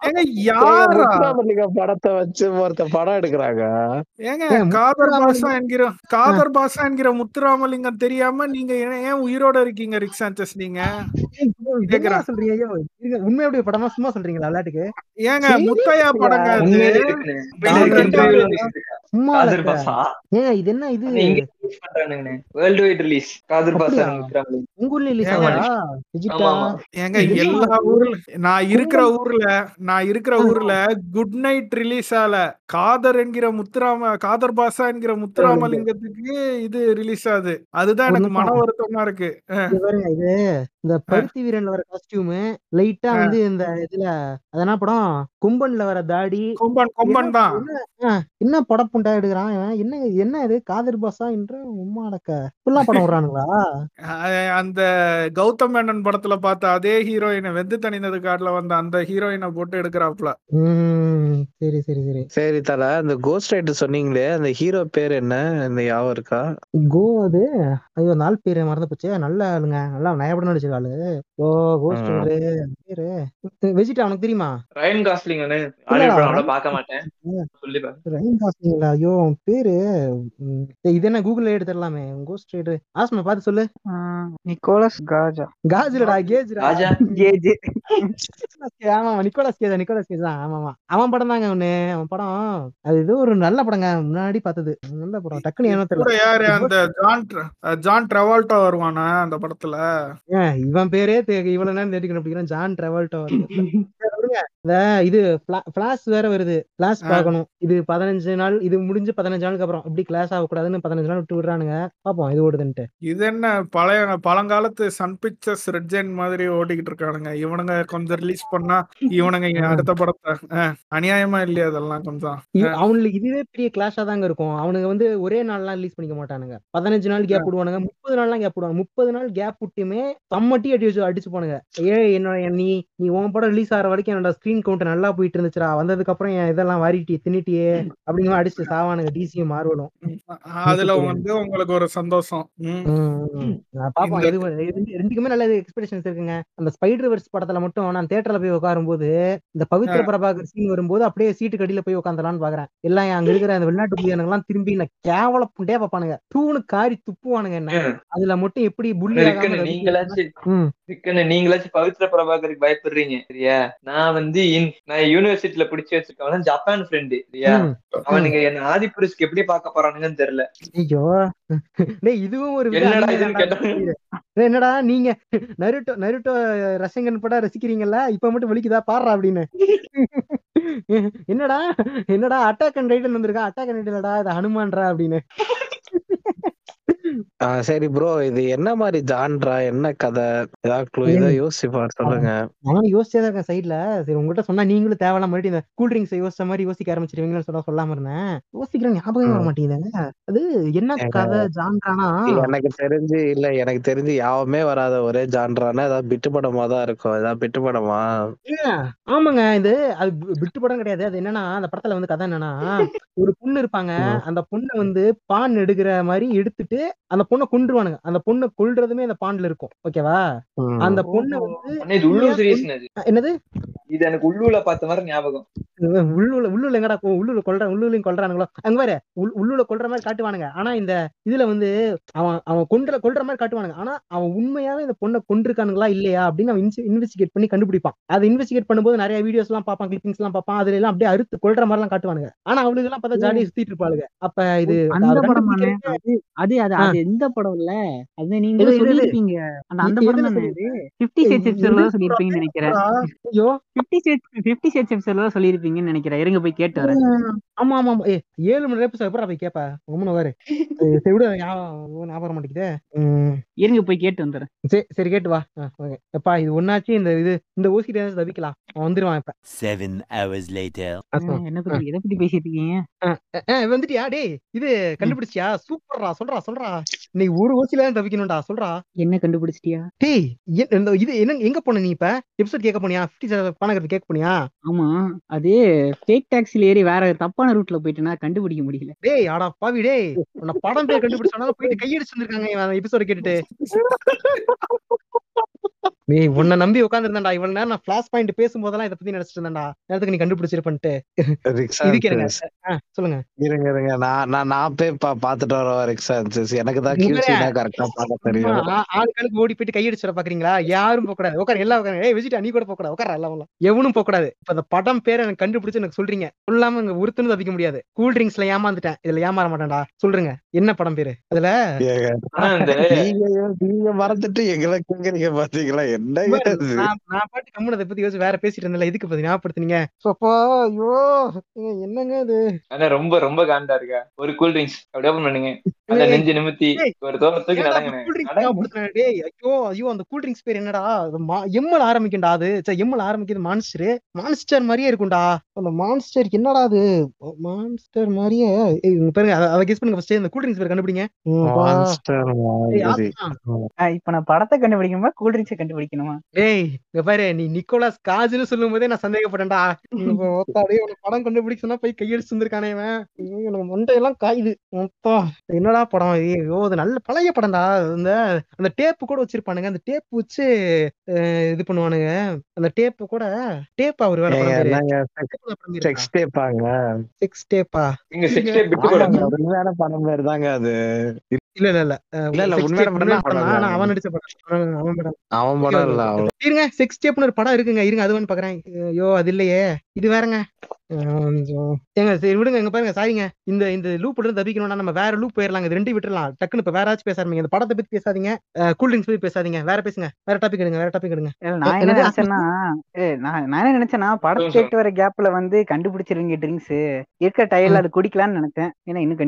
Speaker 2: படத்தை வச்சு ஒருத்த படம் எடுக்கிறாங்க.
Speaker 5: ஏங்க காதர். பாஷா என்கிற காதர் பாஷா என்கிற முத்துராமலிங்கம் தெரியாம நீங்க ஏன் ஏன் உயிரோட இருக்கீங்க ரிக் சாnchez நீங்க.
Speaker 1: சொல்றீங்க? உண்மையாடைய படமா சும்மா சொல்றீங்களா விளையாட்டுக்கு
Speaker 5: ஏங்க முத்தையா படங்க
Speaker 6: இருக்கான்.
Speaker 1: சும்மா ஏங்க இது என்ன இது?
Speaker 6: Worldwide release Kadhar Basha
Speaker 1: உங்க ஊர்ல ரிலீஸ்
Speaker 5: ஏங்க.
Speaker 6: ஆமா
Speaker 5: எல்லா ஊர்ல நான் இருக்கிற ஊர்ல நான் இருக்கிற ஊர்ல குட் நைட் ரிலீஸ் ஆல காதர் என்கிற முத்துராம காதர் பாஷா என்கிற முத்துராமலிங்கத்துக்கு இது ரிலீஸ் ஆகுது. அதுதான் எனக்கு மன வருத்தமா இருக்கு.
Speaker 1: இது இந்த பருத்தி வீரன்ல வர காஸ்டியூம் லைட்டா வந்து இந்த இதுல அது என்ன படம்? கும்பன்ல வர தாடி
Speaker 5: கொம்பன் கொம்பன் தான்.
Speaker 1: என்ன படம் புண்டா எடுக்கிறான் இவன்? என்ன என்ன இது? காதர் பாசா என்ற உம்மா அடக்க இப்படிலாம் படம் விடுறானுங்களா?
Speaker 5: அந்த கௌதம் மேனன் படத்துல பார்த்த அதே ஹீரோயினை வெந்து தணிந்தது காட்டுல வந்த அந்த ஹீரோயினை போட்டு எடுக்கிறாப்ல
Speaker 1: உம் சரி சரி சரி.
Speaker 2: சரி தல அந்த கோஸ்ட் ரைடர் சொன்னீங்களே அந்த ஹீரோ பேர் என்ன? இந்த ஞாபகம் இருக்கா?
Speaker 1: கோ அது? ஐயோ நாள் பேரு மறந்து போச்சு. நல்ல ஆளுங்க. நல்லா நயப்படம் நடிச்ச ஆளு. ஓ கோஸ்ட். பேரு. வெஜிடா உனக்கு தெரியுமா?
Speaker 6: ரயன் காஸ்லிங்
Speaker 1: ரயன்
Speaker 6: பார்க்க மாட்டேன் சொல்லி பாருங்க
Speaker 1: ரயன் காஸ்லிங்களா ஐயோ பேரு இது என்ன கூகுள்ல எடுத்துடலாமே? கோஸ்ட் ரைடர் ஆஸ்மா பார்த்து சொல்லு.
Speaker 4: நிக்கோலஸ் காஜா.
Speaker 1: காஜ்லடா கேஜ்டா
Speaker 6: ராஜா
Speaker 4: கேஜ்?
Speaker 1: ஆமா நிக்கோலாஸ் கேஜ் நிக்கோலாஸ் கேஜ் தான். ஆமா ஆமா அவன் படம் தாங்க ஒண்ணு அவன் படம் அது ஏதோ ஒரு நல்ல படங்க முன்னாடி பார்த்தது. நல்ல படம் டக்குன்னு ஏனோ தெரியல
Speaker 5: யாரு அந்த ஜான் ஜான் ட்ரெவால்டா வருவானா அந்த படத்துல?
Speaker 1: ஏன், இவன் பேரே இவ்வளவு நேரம் தேடிக்கணும் அப்படிங்கிறான் ஜான் டிராவல்டோ இது பிளாஸ் வேற வருது. கிளாஸ்
Speaker 5: ஆ.
Speaker 1: பார்க்கணும். இது பதினஞ்சு நாள் இது முடிஞ்சு பதினஞ்சு நாளுக்கு அப்புறம். இப்படி கிளாஸ் ஆகக்கூடாதுன்னு பதினஞ்சு நாள் விட்டு விடுறானுங்க. பாப்போம் இது ஓடுதுன்ட்டு.
Speaker 5: இது என்ன பழைய பழங்காலத்து சன் பிக்சர்ஸ் ரெட் ஜெயின் மாதிரி ஓடிக்கிட்டு இருக்கானுங்க. இவனுங்க கொஞ்சம் ரிலீஸ் பண்ணா இவனுங்க அடுத்த படத்தை அநியாயமா இல்லையா அதெல்லாம் கொஞ்சம்?
Speaker 1: அவனுக்கு இதுவே பெரிய கிளாஷா தாங்க இருக்கும். அவனுங்க வந்து ஒரே நாள்லாம் ரிலீஸ் பண்ணிக்க மாட்டானுங்க. பதினஞ்சு நாள் கேப் விடுவானுங்க. முப்பது நாள்லாம் கேப் விடுவாங்க முப்பது நாள் கேப் விட்டுமே தம்மட்டி அடி வச்சு அடிச்சு போனுங்க ஏ என்னோட நீ நீ உன் படம் ரிலீஸ் ஆகிற வரைக்கும் என்னோட ஸ்கிரீன் கவுண்ட் நல்லா போயிட்டு இருந்துச்சுடா வந்ததுக்கு அப்புறம் என் இதெல்லாம் வாரிட்டி தின்னிட்டியே அப்படிங்கிற அடிச்சு சாவானுங்க டிசியும் மாறுவடும்
Speaker 5: அதுல வந்து உங்களுக்கு ஒரு சந்தோஷம்.
Speaker 1: பாப்போம் எது ரெண்டு- ரெண்டுக்குமே நல்ல எக்ஸ்பெக்டேஷன்ஸ் இருக்குங்க. அந்த ஸ்பைடர் வெர்ஸ் படத்துல மட்டும் நான் தியேட்டர்ல போய் உட்காரும்போது இந்த பவித்ர பிரபாகர் சீன் வரும்போது அப்படியே சீட்டு கடியில போய் உட்காந்துலான்னு பாக்குறேன். எல்லாம் அங்க இருக்கிற அந்த வெளிநாட்டு புள்ளியானுங்க எல்லாம் திரும்பி நான் கேவல புண்டே பாப்பானுங்க. தூணு காரி துப்புவானுங்க என்ன. அதுல மட்டும் எப்படி புள்ளி
Speaker 6: இருக்குன்னு
Speaker 1: ஆகாம
Speaker 6: நீங்களாச்சும் பவித்ர பிரபாகருக்கு பயப்படுறீங்க சரியா? நான் வந்து நான் யூனிவர்சிட்டியில பிடிச்சு வச்சிருக்கவன் ஜப்பான் ஃப்ரெண்டு சரியா. அவனுங்க என்ன ஆதிபுருஷ்க்கு எப்படி பார்க்க போறானுங்கன்னு தெரியல.
Speaker 1: ஐயோ. இதுவும் ஒரு
Speaker 6: என்னடா இதுன்னு
Speaker 1: என்னடா நீங்க நருட்டோ நருட்டோ ரசங்கன் படம் ரசிக்கிறீங்கல்ல? இப்ப மட்டும் வலிக்குதா பாடுறா அப்படின்னு. என்னடா என்னடா அட்டாக் அண்ட் ரைடன் வந்திருக்கான். அட்டாக் அண்ட் ரைடன்டா இது ஹனுமான்டா அப்படின்னு.
Speaker 2: ஆஹ் சரி ப்ரோ இது என்ன மாதிரி ஜான்ரா என்ன கதை? ஏதாவது clue ஏதோ யோசிச்சு சொல்லுங்க.
Speaker 1: நானும் யோசிச்சே தான் இருக்கேன் சைட்ல சரி உங்ககிட்ட சொன்னா நீங்களும் தேவையில்லாம மறுபடியும் இந்த கூல் ட்ரிங்க்ஸ் யோசிச்ச மாதிரி யோசிக்க ஆரம்பிச்சிருவீங்கன்னு சொல்ல சொல்லாம இருந்தேன். யோசிக்கிற ஞாபகம் வர
Speaker 2: ம்.
Speaker 1: மாட்டேங்குதுங்க அது என்ன
Speaker 2: ஏங்க,
Speaker 1: கதை ஜான்றானா
Speaker 2: எனக்கு தெரிஞ்சு இல்ல எனக்கு தெரிஞ்சு யாவுமே வராத ஒரே ஜான்ரானா ஏதாவது பிட்டு படமா தான் இருக்கும். ஏதாவது பிட்டு படமா?
Speaker 1: ஆமாங்க. இது அது பி- பிட்டு படம் கிடையாது. அது என்னன்னா அந்த படத்துல வந்து கதை என்னன்னா ஒரு பொண்ணு இருப்பாங்க.
Speaker 2: ம்.
Speaker 1: அந்த பொண்ணை வந்து பான் எடுக்கிற மாதிரி எடுத்துட்டு அந்த பொண்ணை கொன்றுவானுங்க. அந்த பொண்ணை கொல்றதுமே அந்த பான்ல இருக்கும். ஓகேவா. அந்த பொண்ணை வந்து என்னது?
Speaker 6: இது எனக்கு உள்ளூர்ல பார்த்த மாதிரி ஞாபகம்.
Speaker 1: உள்ளூர்ல உள்ளூர்ல எங்கடா உள்ளூர்ல கொல்ற உள்ளூர்லயும் கொல்றானுங்களோ? அங்க வேற உள்ளூர்ல கொல்ற மாதிரி காட்டுவானுங்க. ஆனா இந்த இதுல வந்து அவன் அவன் கொன்ற கொல்ற மாதிரி காட்டுவானுங்க. ஆனா அவன் உண்மையாவே இந்த பொண்ணை கொண்டிருக்கானுங்களா இல்லையா அப்படின்னு அவன் இன்வெஸ்டிகேட் பண்ணி கண்டுபிடிப்பான். அதை இன்வெஸ்டிகேட் பண்ணும்போது நிறைய வீடியோஸ் எல்லாம் பார்ப்பான் கிளிப்பிங்ஸ் எல்லாம் பார்ப்பான். அதுல எல்லாம் அப்படியே அறுத்து கொல்ற மாதிரி எல்லாம் காட்டுவானுங்க. ஆனா அவளுக்கு எல்லாம் பார்த்தா ஜாலியா சுத்திட்டு இருப்பாளுங்க. அப்ப இது
Speaker 4: அந்த படம் அது அது எந்த படம் இல்ல? அது
Speaker 1: எது?
Speaker 4: சொல்லிருப்பீங்க அந்த அந்த படம் தானே அது? பிப்டி ஷேட்ஸ் எபிசோட்ல தான் சொல்லிருப்பீங்கன்னு நினைக்கிறேன்.
Speaker 1: ஐயோ.
Speaker 4: பிப்டி ஷேட்ஸ் பிப்டி ஷேட்ஸ் எபிசோட்ல தான் சொல்லிருப்பீங்கன்னு நினைக்கிறேன். இருங்க போய் கேட்டு வரேன்.
Speaker 1: ஆமா ஆமா ஏ ஏழு மணி நேரம் எப்படா போய் கேப்ப. உம்மன வாரு சரி விடு. ஞாபகம் மாட்டேங்குதே.
Speaker 4: இருங்க போய் கேட்டு வந்துடுறேன்.
Speaker 1: சரி சரி கேட்டு வா. எப்பா இது ஒன்னாச்சு இந்த இது இந்த ஊசி தவிக்கலாம். அவன் வந்துருவான் இப்ப.
Speaker 7: Seven hours later.
Speaker 1: ஆஸ்மா.
Speaker 4: ஆ, என்ன பத்தி எதை பத்தி பேசிட்டு இருக்கீங்க?
Speaker 1: வந்துட்டியா? டேய் இது கண்டுபிடிச்சியா சூப்பர்ரா சொல்றா சொல்றா. இன்னைக்கு ஒரு ஓசில தான் தவிக்கணும்டா சொல்றா.
Speaker 4: என்ன கண்டுபிடிச்சிட்டியா?
Speaker 1: டேய் இது என்ன எங்க போன நீ இப்ப? எபிசோட் கேட்க போனியா? பிப்டி பணம் கேட்க போனியா?
Speaker 4: ஆமா அது ஃபேக் டாக்ஸில ஏறி வேற தப்பான ரூட்ல போயிட்டேன்னா கண்டுபிடிக்க முடியல.
Speaker 1: டேய் ஆடா பாவி டேய் உன்னை படம் பேர் கண்டுபிடிச்சாலும் போயிட்டு கையடிச்சு வந்திருக்காங்க இவன் எபிசோட கேட்டுட்டு. டேய் உன்னை நம்பி உட்காந்துருந்தேன்டா இவ்வளவு நேரம் நான் ஃபிளாஷ் பாயிண்ட் பேசும்போதெல்லாம் இதை பத்தி நினைச்சிட்டு இருந்தேன்டா. நேரத்துக்கு நீ கண்டுபிடிச்சிருப்பன்ட்டு சொல்லுங்க.
Speaker 2: இருங்க இருங்க. நான் நான் நான் போய் பாத்துட்டு ரிக்ஷா answers. எனக்கு தான் கரெக்டா பார்க்க தெரியும்.
Speaker 1: ஆ- ஆட்களுக்கு ஓடி போயிட்டு கையடிச்சிட பாக்குறீங்களா? யாரும் போக கூடாது. உட்கார எல்லாம் உட்கார. ஏய் விஜிட்டா நீ கூட போக கூடாது. உட்கார எல்லாம். எவனும் போக கூடாது. இப்ப அந்த படம் பேரை எனக்கு கண்டுபிடிச்சு எனக்கு சொல்றீங்க. சொல்லாம இங்க ஒருத்தனும் தப்பிக்க முடியாது. கூல் ட்ரிங்க்ஸ்ல ஏமாந்துட்டேன். இதுல ஏமாற மாட்டேன்டா. சொல்றீங்க என்ன படம் பேரு? அதுல
Speaker 2: நீங்க மறந்துட்டு எங்களை கேக்குறீங்க பாத்தீங்களா?
Speaker 1: பாரு,
Speaker 2: அது
Speaker 1: நான் பாட்டு கம்முனு அதை பத்தி யோசிச்சு வேற பேசிட்டு இருந்தேன்ல இதுக்கு பத்தி ஞாபகப்படுத்துனீங்க? சோப்பா ஐயோ என்னங்க இது?
Speaker 6: ஆனா ரொம்ப ரொம்ப காண்டா இருக்கா? ஒரு கூல் ட்ரிங்க்ஸ் அப்படி ஓபன் பண்ணுங்க. அந்த நெஞ்சு நிமித்தி ஒரு தோலை தூக்கி
Speaker 1: ஏன்டா
Speaker 6: நடங்கண்ணே
Speaker 1: கூல் ட்ரிங்க்ஸ்
Speaker 6: நடங்க
Speaker 1: ஞாபகப்படுத்துறேன் டேய் ஐயோ ஐயோ அந்த கூல் ட்ரிங்க்ஸ் பேர் என்னடா? அது மா- எம்எல் ஆரம்பிக்கும்டா அது. சரி எம்எல் ஆரம்பிக்குது மான்ஸ்டர் மான்ஸ்டர் மாதிரியே இருக்கும்டா. அந்த மான்ஸ்டர் என்னடா அது? மான்ஸ்டர் மாதிரியே இங்க பாருங்க அதை- அதை கெஸ் பண்ணுங்க ஃபர்ஸ்ட் அந்த கூல் ட்ரிங்க்ஸ் பேர் கண்டுபிடிங்க.
Speaker 2: மான்ஸ்டர்
Speaker 4: இப்ப நான் படத்தை கண்டுபிடிக்கணுமா கூல் ட்ரிங்க்ஸை கண்டுபிடிக்கணுமா?
Speaker 1: டேய் இங்க பாரு நீ நிக்கோலாஸ் காஜ்னு சொல்லும் போதே நான் சந்தேகப்பட்டேன்டா. ஒத்தாடி உனக்கு படம் கண்டுபிடிக்க சொன்னா போய் கையடிச்சு வந்திருக்கானே இவன். எனக்கு மண்டையெல்லாம் காயுது. மொத்தம் என்னடா படம்? இது? ஐயோ அது நல்ல பழைய படம்டா. இந்த அந்த டேப்பு கூட வச்சிருப்பானுங்க. அந்த டேப் வச்சு இது பண்ணுவானுங்க. அந்த டேப்பு கூட டேப் அவர் வேற
Speaker 2: செக்ஸ் டேப்பாங்க?
Speaker 1: சிக்ஸ் டேப்பா?
Speaker 6: நீங்க செக்ஸ் டேப் விட்டு
Speaker 2: படம் பேர் தாங்க அது.
Speaker 1: இல்ல இல்ல இல்ல. அவன் நடிச்ச படம். அவன் படம்.
Speaker 2: அவன் படம் இல்ல
Speaker 1: இருங்க செக்ஸ் டேப்னு ஒரு படம் இருக்குங்க. இருங்க அது வந்து பாக்குறேன். ஐயோ அது இல்லையே. இது வேறங்க. ஏங்க சரி விடுங்க இங்க பாருங்க சாரிங்க. இந்த இந்த லூப் இருந்து தப்பிக்கணும்னா நம்ம வேற லூப் போயிடலாங்க இது ரெண்டு விட்டுறலாம். டக்குன்னு இப்ப வேற ஏதாச்சும் பேச ஆரம்பிங்க இந்த படத்தை பத்தி பேசாதீங்க. கூல் ட்ரிங்க்ஸ் பத்தி பேசாதீங்க. வேற பேசுங்க. வேற டாபிக் எடுங்க வேற டாபிக் எடுங்க.
Speaker 4: நான் என்ன? நினைச்சேன்னா ஏ நான் நான் என்ன நினைச்சேன்னா படத்தை கேட்டு வர கேப்ல வந்து கண்டுபிடிச்சிருவீங்க ட்ரிங்க்ஸ் இருக்க டயர்ல அது குடிக்கலாம்னு நினைச்சேன் ஏன்னா இன்னும்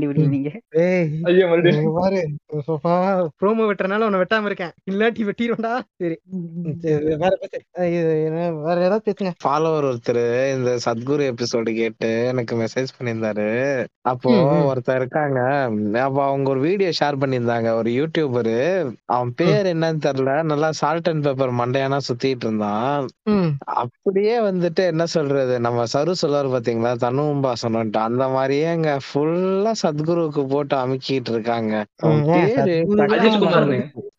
Speaker 1: ஏய்
Speaker 6: ஐயோ மறுபடியும்.
Speaker 1: இங்க பாரு. ப்ரோமோ வெட்டுறனால உன்னை வெட்டாம இருக்கேன். இல்லாட்டி வெட்டிடும்டா சரி, வேற ஏதாவது பேசுங்க.
Speaker 2: ஃபாலோவர் ஒருத்தர் இந்த சத்குரு எபிசோடு கேட்டு எனக்கு மெசேஜ் பண்ணியிருந்தாரு. அப்போ. ஒருத்தர் இருக்காங்க. அப்போ அவங்க ஒரு வீடியோ ஷேர் பண்ணியிருந்தாங்க. ஒரு யூடியூபரு அவன் பேர் என்னன்னு தெரியல. நல்லா சால்ட் அண்ட் பேப்பர் மண்டையானா சுத்திட்டு இருந்தான். அப்படியே வந்துட்டு என்ன சொல்றது? நம்ம சரு சொல்லுவார் பாத்தீங்களா? தனும்பா சொன்னோன்ட்டு அந்த மாதிரியே அங்க ஃபுல்லா சத்குருவுக்கு போட்டு அமுக்கிட்டு இருக்காங்க.